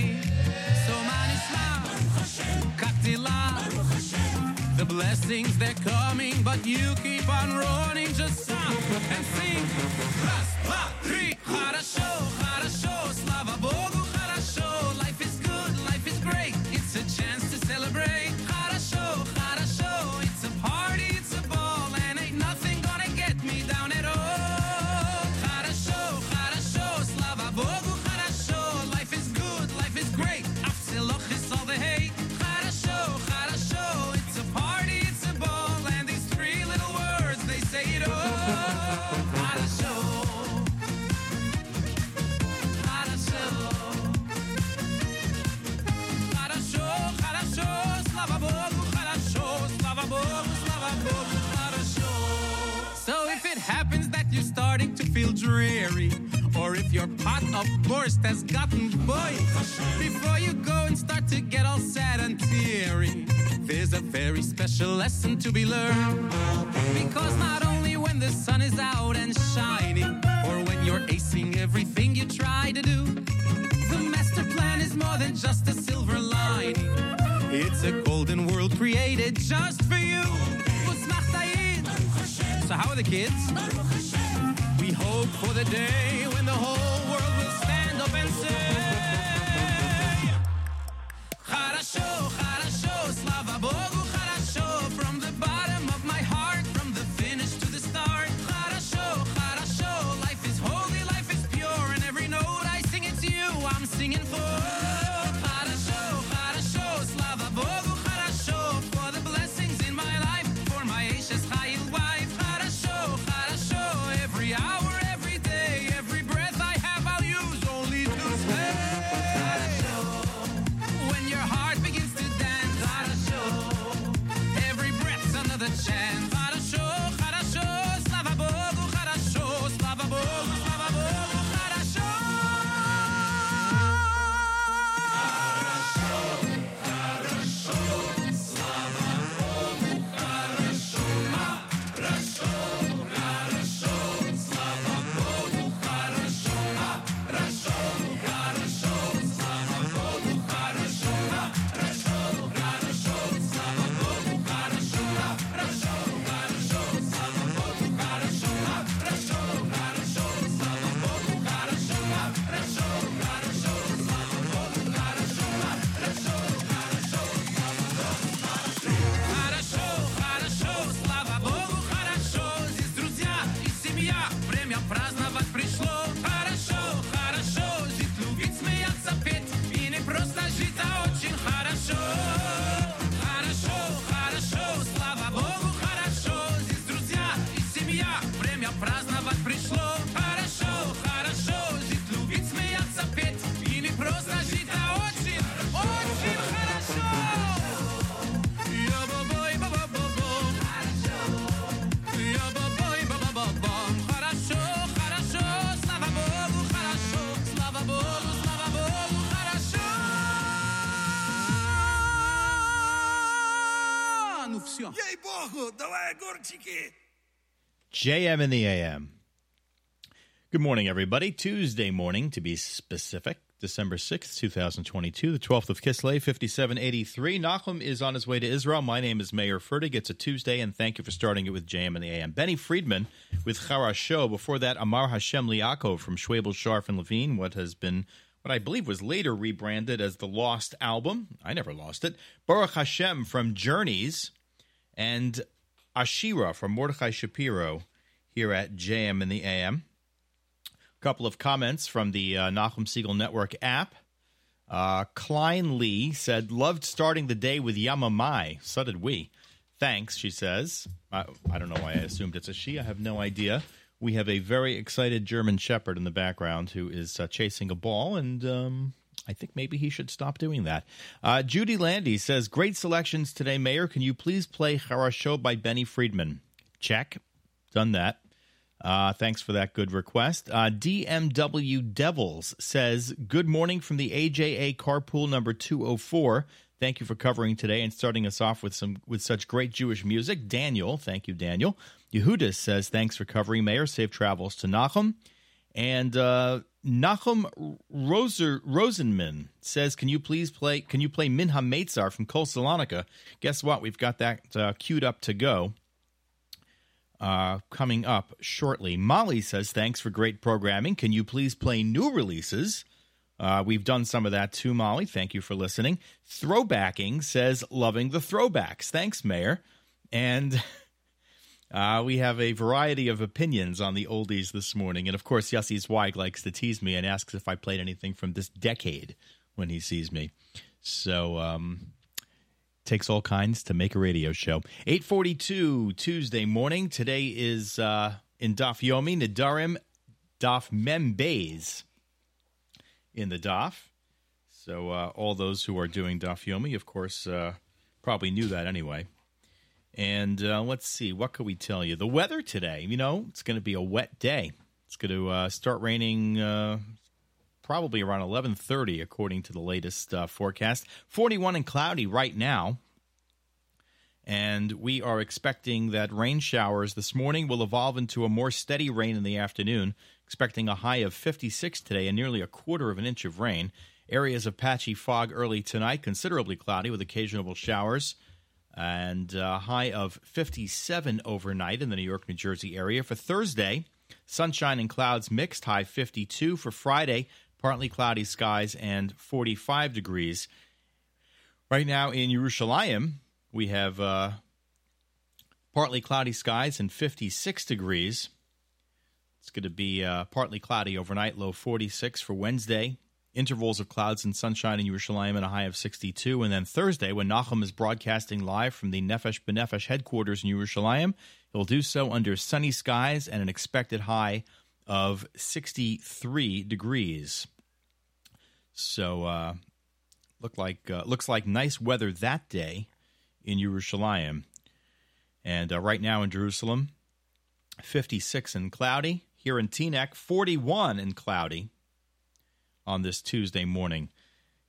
created just for you. So, how are the kids? We hope for the day when the whole world will stand up and say, Хорошо, хорошо, слава Богу. JM in the AM. Good morning, everybody. Tuesday morning, to be specific, December 6th, 2022, the 12th of Kislev, 5783. Nachum is on his way to Israel. My name is Meir Fertig. It's a Tuesday, and thank you for starting it with JM in the AM. Benny Friedman with Charasho. Before that, Amar Hashem Liakov from Schwabel, Sharf, and Levine, what has been what I believe was later rebranded as the Lost Album. I never lost it. Baruch Hashem from Journeys, and Ashira from Mordechai Shapiro here at JM in the AM. A couple of comments from the uh, Nachum Siegel Network app. Uh, Klein Lee said, Loved starting the day with Yamamai. So did we. Thanks, she says. I, I don't know why I assumed it's a she. I have no idea. We have a very excited German Shepherd in the background who is uh, chasing a ball, and um, I think maybe he should stop doing that. Uh, Judy Landy says, Great selections today, Meir. Can you please play Harasho by Benny Friedman? Check. Done that. Uh, thanks for that good request. Uh, DMW Devils says, Good morning from the AJA carpool number 204. Thank you for covering today and starting us off with some with such great Jewish music. Daniel, thank you, Daniel. Yehuda says, Thanks for covering, Meir. Safe travels to Nachum. And uh, Nachum Roser, Rosenman says, "Can you please play? Can you play Min Hameitzar from Kol Salonika?" Guess what? We've got that uh, queued up to go. Uh, coming up shortly. Molly says, "Thanks for great programming. Can you please play new releases?" Uh, we've done some of that too, Molly. Thank you for listening. Throwbacking says, "Loving the throwbacks." Thanks, Meir. And Uh, we have a variety of opinions on the oldies this morning. And of course, Yossi Zweig likes to tease me and asks if I played anything from this decade when he sees me. So, um, takes all kinds to make a radio show. 842 Tuesday morning. Today is uh, in Daf Yomi, Nedarim Daf Mem Beis in the Daf. So, uh, all those who are doing Daf Yomi, of course, uh, probably knew that anyway. And uh, let's see, what could we tell you? The weather today, you know, it's going to be a wet day. It's going to uh, start raining uh, probably around 11:30, according to the latest uh, forecast. 41 and cloudy right now, and we are expecting that rain showers this morning will evolve into a more steady rain in the afternoon. Expecting a high of 56 today and nearly a quarter of an inch of rain. Areas of patchy fog early tonight, considerably cloudy with occasional showers and a high of 57 overnight in the New York, New Jersey area. For Thursday, sunshine and clouds mixed, high 52. For Friday, partly cloudy skies and 45 degrees. Right now in Yerushalayim, we have uh, partly cloudy skies and 56 degrees. It's going to be uh, partly cloudy overnight, low 46 for Wednesday intervals of clouds and sunshine in Yerushalayim and a high of 62. And then Thursday, when Nachum is broadcasting live from the Nefesh B'Nefesh headquarters in Yerushalayim, he'll do so under sunny skies and an expected high of 63 degrees. So, uh, look like uh, looks like nice weather that day in Yerushalayim. And uh, right now in Jerusalem, 56 and cloudy. Here in Teaneck, 41 and cloudy on this Tuesday morning.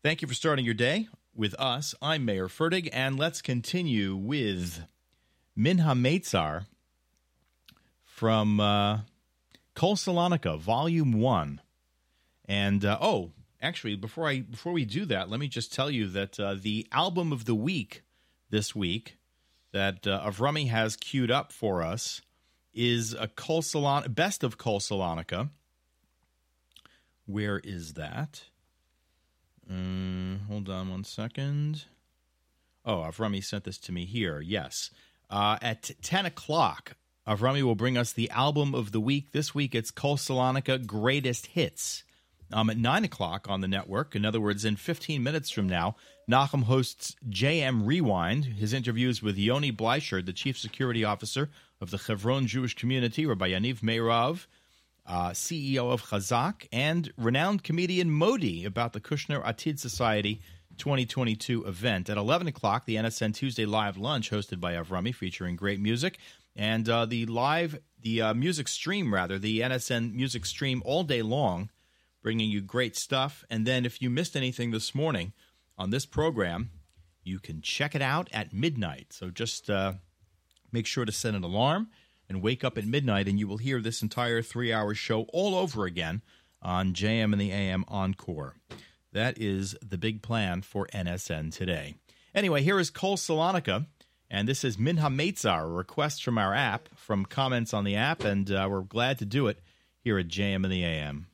Thank you for starting your day with us. I'm Meir Fertig, and let's continue with Min Hameitzar from uh, Kol Salonika, Volume 1. And, uh, oh, actually, before, I, before we do that, let me just tell you that uh, the album of the week this week that uh, Avrami has queued up for us is a Salon- Best of Kol Salonika where is that? Um, hold on one second. Oh, Avrami sent this to me here. Yes. Uh, at 10 o'clock, Avrami will bring us the album of the week. This week it's Kol Salonika Greatest Hits. Um, at 9 o'clock on the network, in other words, in 15 minutes from now, Nachum hosts JM Rewind. His interviews with Yoni Bleichard, the Chief Security Officer of the Chevron Jewish Community, Rabbi Yaniv Meirav, uh, CEO of Chazak, and renowned comedian Modi about the Kushner Atid Society 2022 event. At 11 o'clock, the NSN Tuesday Live Lunch hosted by Avrami featuring great music. And uh, the live, the uh, music stream, rather, the NSN music stream all day long, bringing you great stuff. And then if you missed anything this morning on this program, you can check it out at midnight. So just uh, make sure to set an alarm and wake up at midnight, and you will hear this entire three hour show all over again on JM and the AM Encore. That is the big plan for NSN today. Anyway, here is Kol Salonika, and this is Min Hameitzar, a request from our app, from comments on the app, and uh, we're glad to do it here at JM and the AM.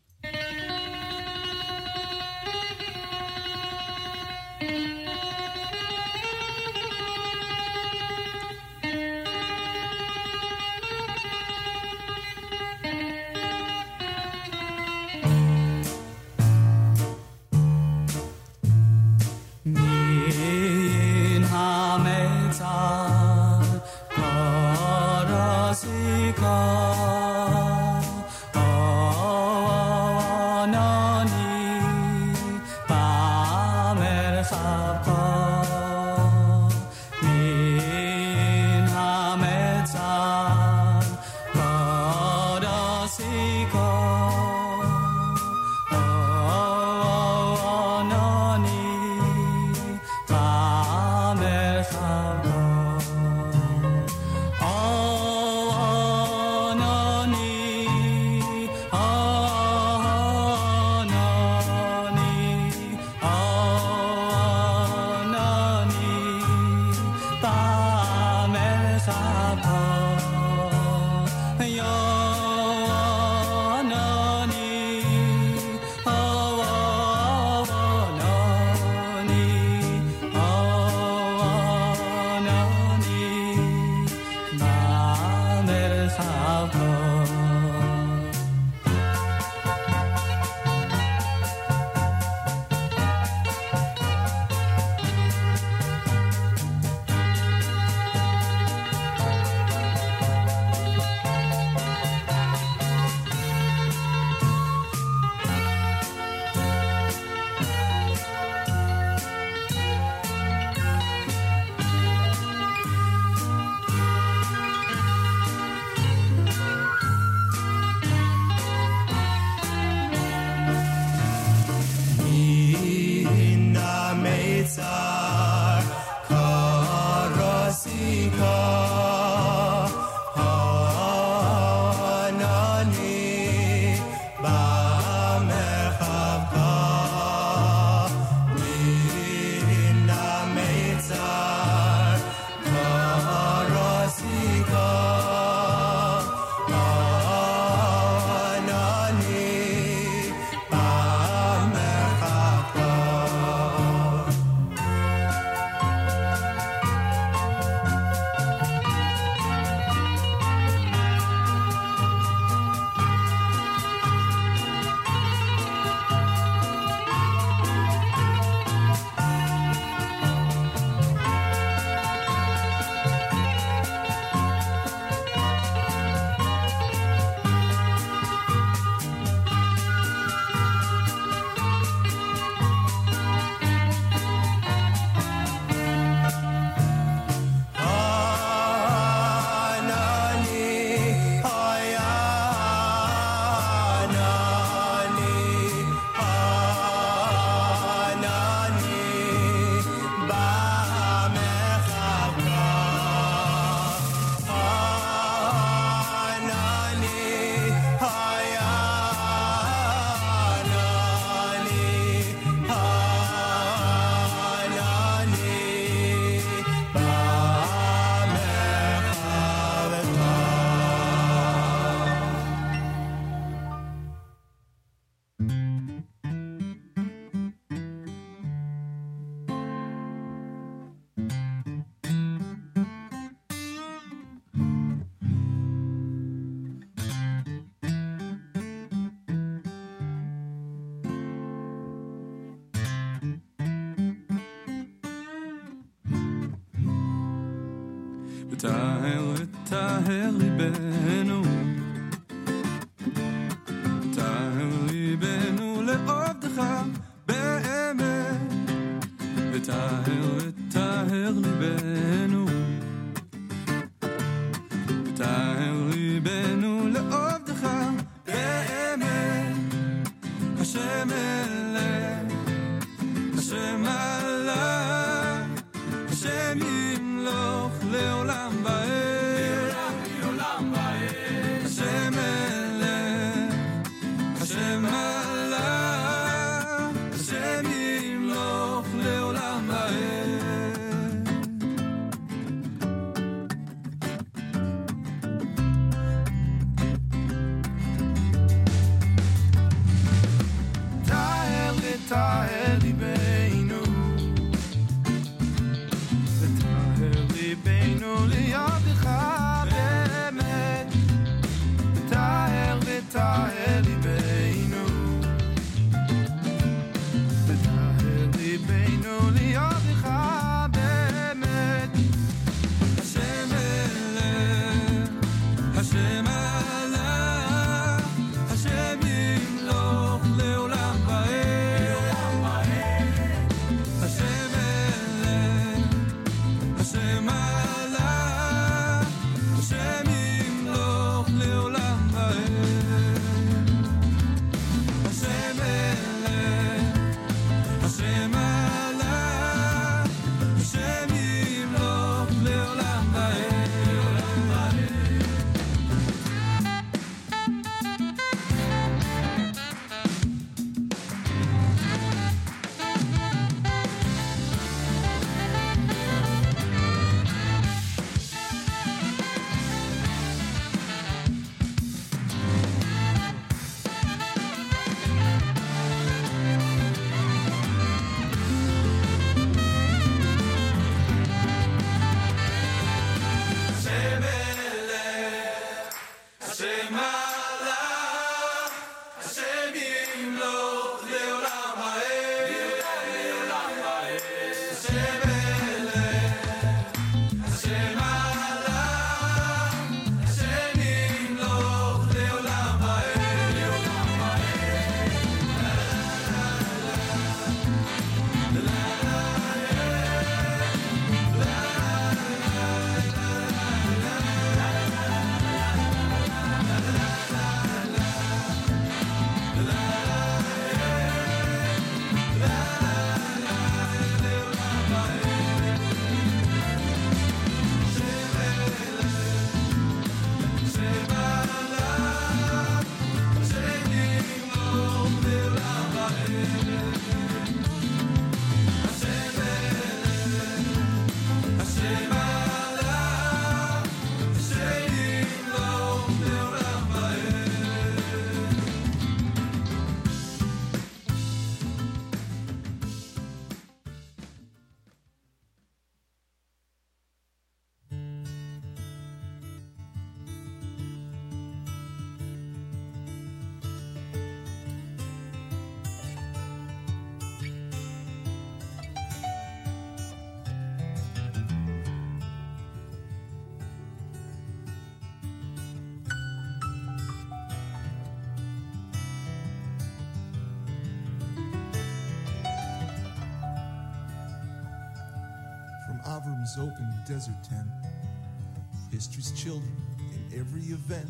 Open desert tent, history's children in every event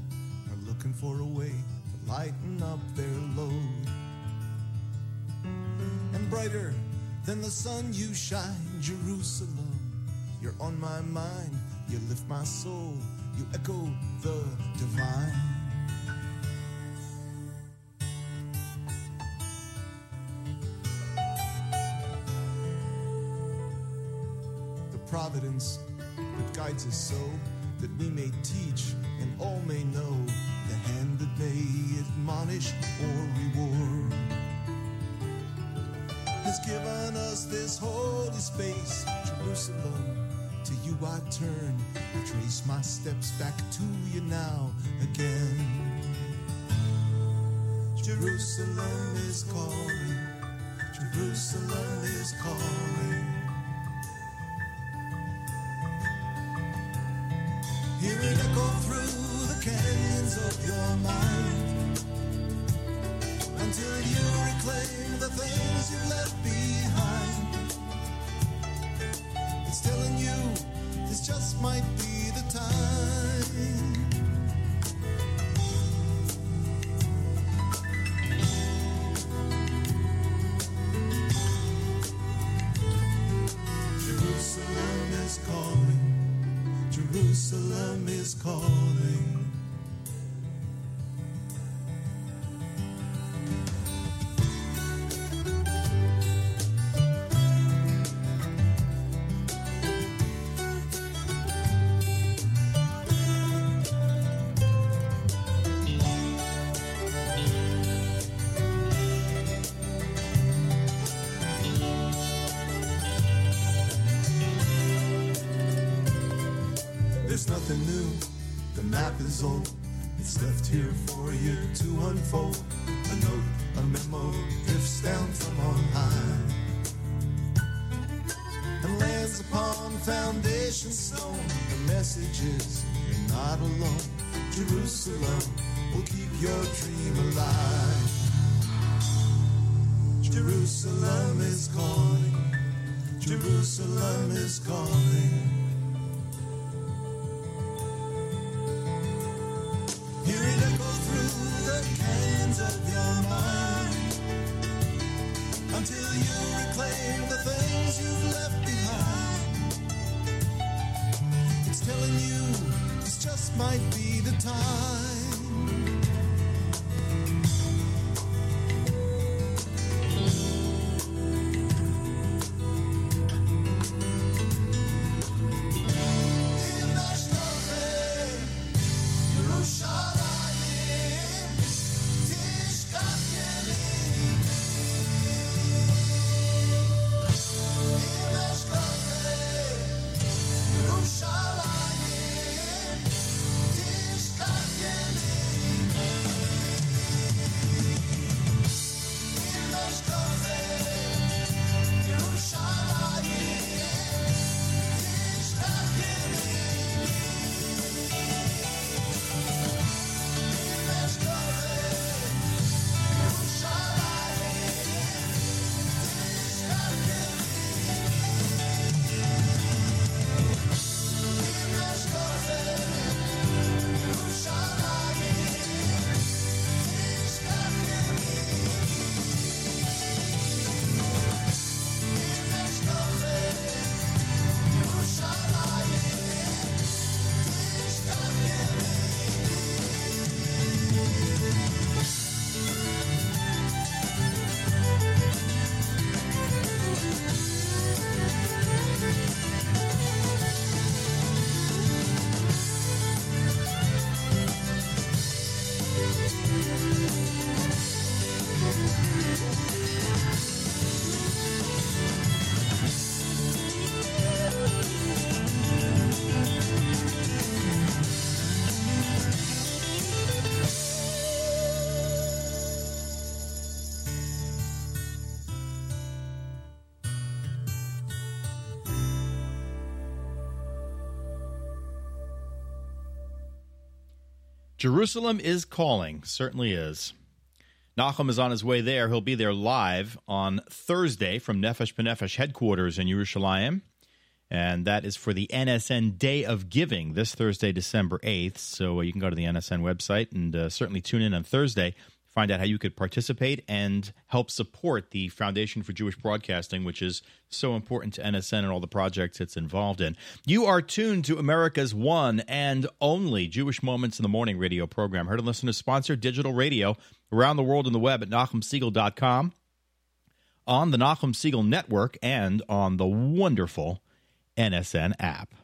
are looking for a way to lighten up their load. And brighter than the sun you shine, Jerusalem. You're on my mind, you lift my soul, you echo the divine. Providence that guides us so that we may teach and all may know the hand that may admonish or reward has given us this holy space, Jerusalem. To you I turn, I trace my steps back to you now again. Jerusalem is calling, Jerusalem is calling. Hear it echo through the canyons of your mind until you reclaim the things you've left behind. Old. It's left here for you to unfold. A note, a memo drifts down from on high and lands upon foundation stone. The message is you're not alone. Jerusalem will keep your dream alive. Jerusalem is calling. Jerusalem is calling. Jerusalem is calling, certainly is. Nachum is on his way there. He'll be there live on Thursday from Nefesh B'Nefesh headquarters in Yerushalayim. And that is for the NSN Day of Giving this Thursday, December 8th. So uh, you can go to the NSN website and uh, certainly tune in on Thursday, find out how you could participate and help support the Foundation for Jewish Broadcasting, which is so important to NSN and all the projects it's involved in. You are tuned to America's one and only Jewish Moments in the Morning radio program. Heard and listen to sponsored digital radio around the world on the web at NachumSiegel.com, on the Nachum Siegel Network, and on the wonderful NSN app.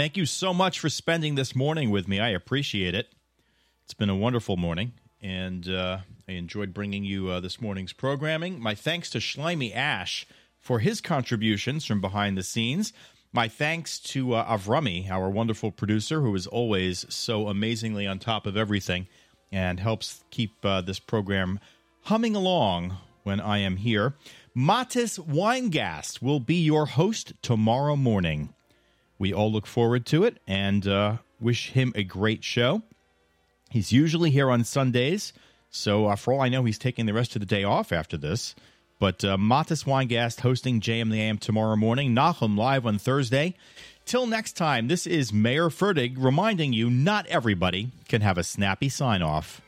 Thank you so much for spending this morning with me. I appreciate it. It's been a wonderful morning, and uh, I enjoyed bringing you uh, this morning's programming. My thanks to Schleimy Ash for his contributions from behind the scenes. My thanks to uh, Avrami, our wonderful producer, who is always so amazingly on top of everything and helps keep uh, this program humming along when I am here. Matis Weingast will be your host tomorrow morning. We all look forward to it and uh, wish him a great show. He's usually here on Sundays, so uh, for all I know, he's taking the rest of the day off after this. But uh, Matis Weingast hosting JM the AM tomorrow morning, Nachum live on Thursday. Till next time, this is Meir Fertig reminding you not everybody can have a snappy sign off.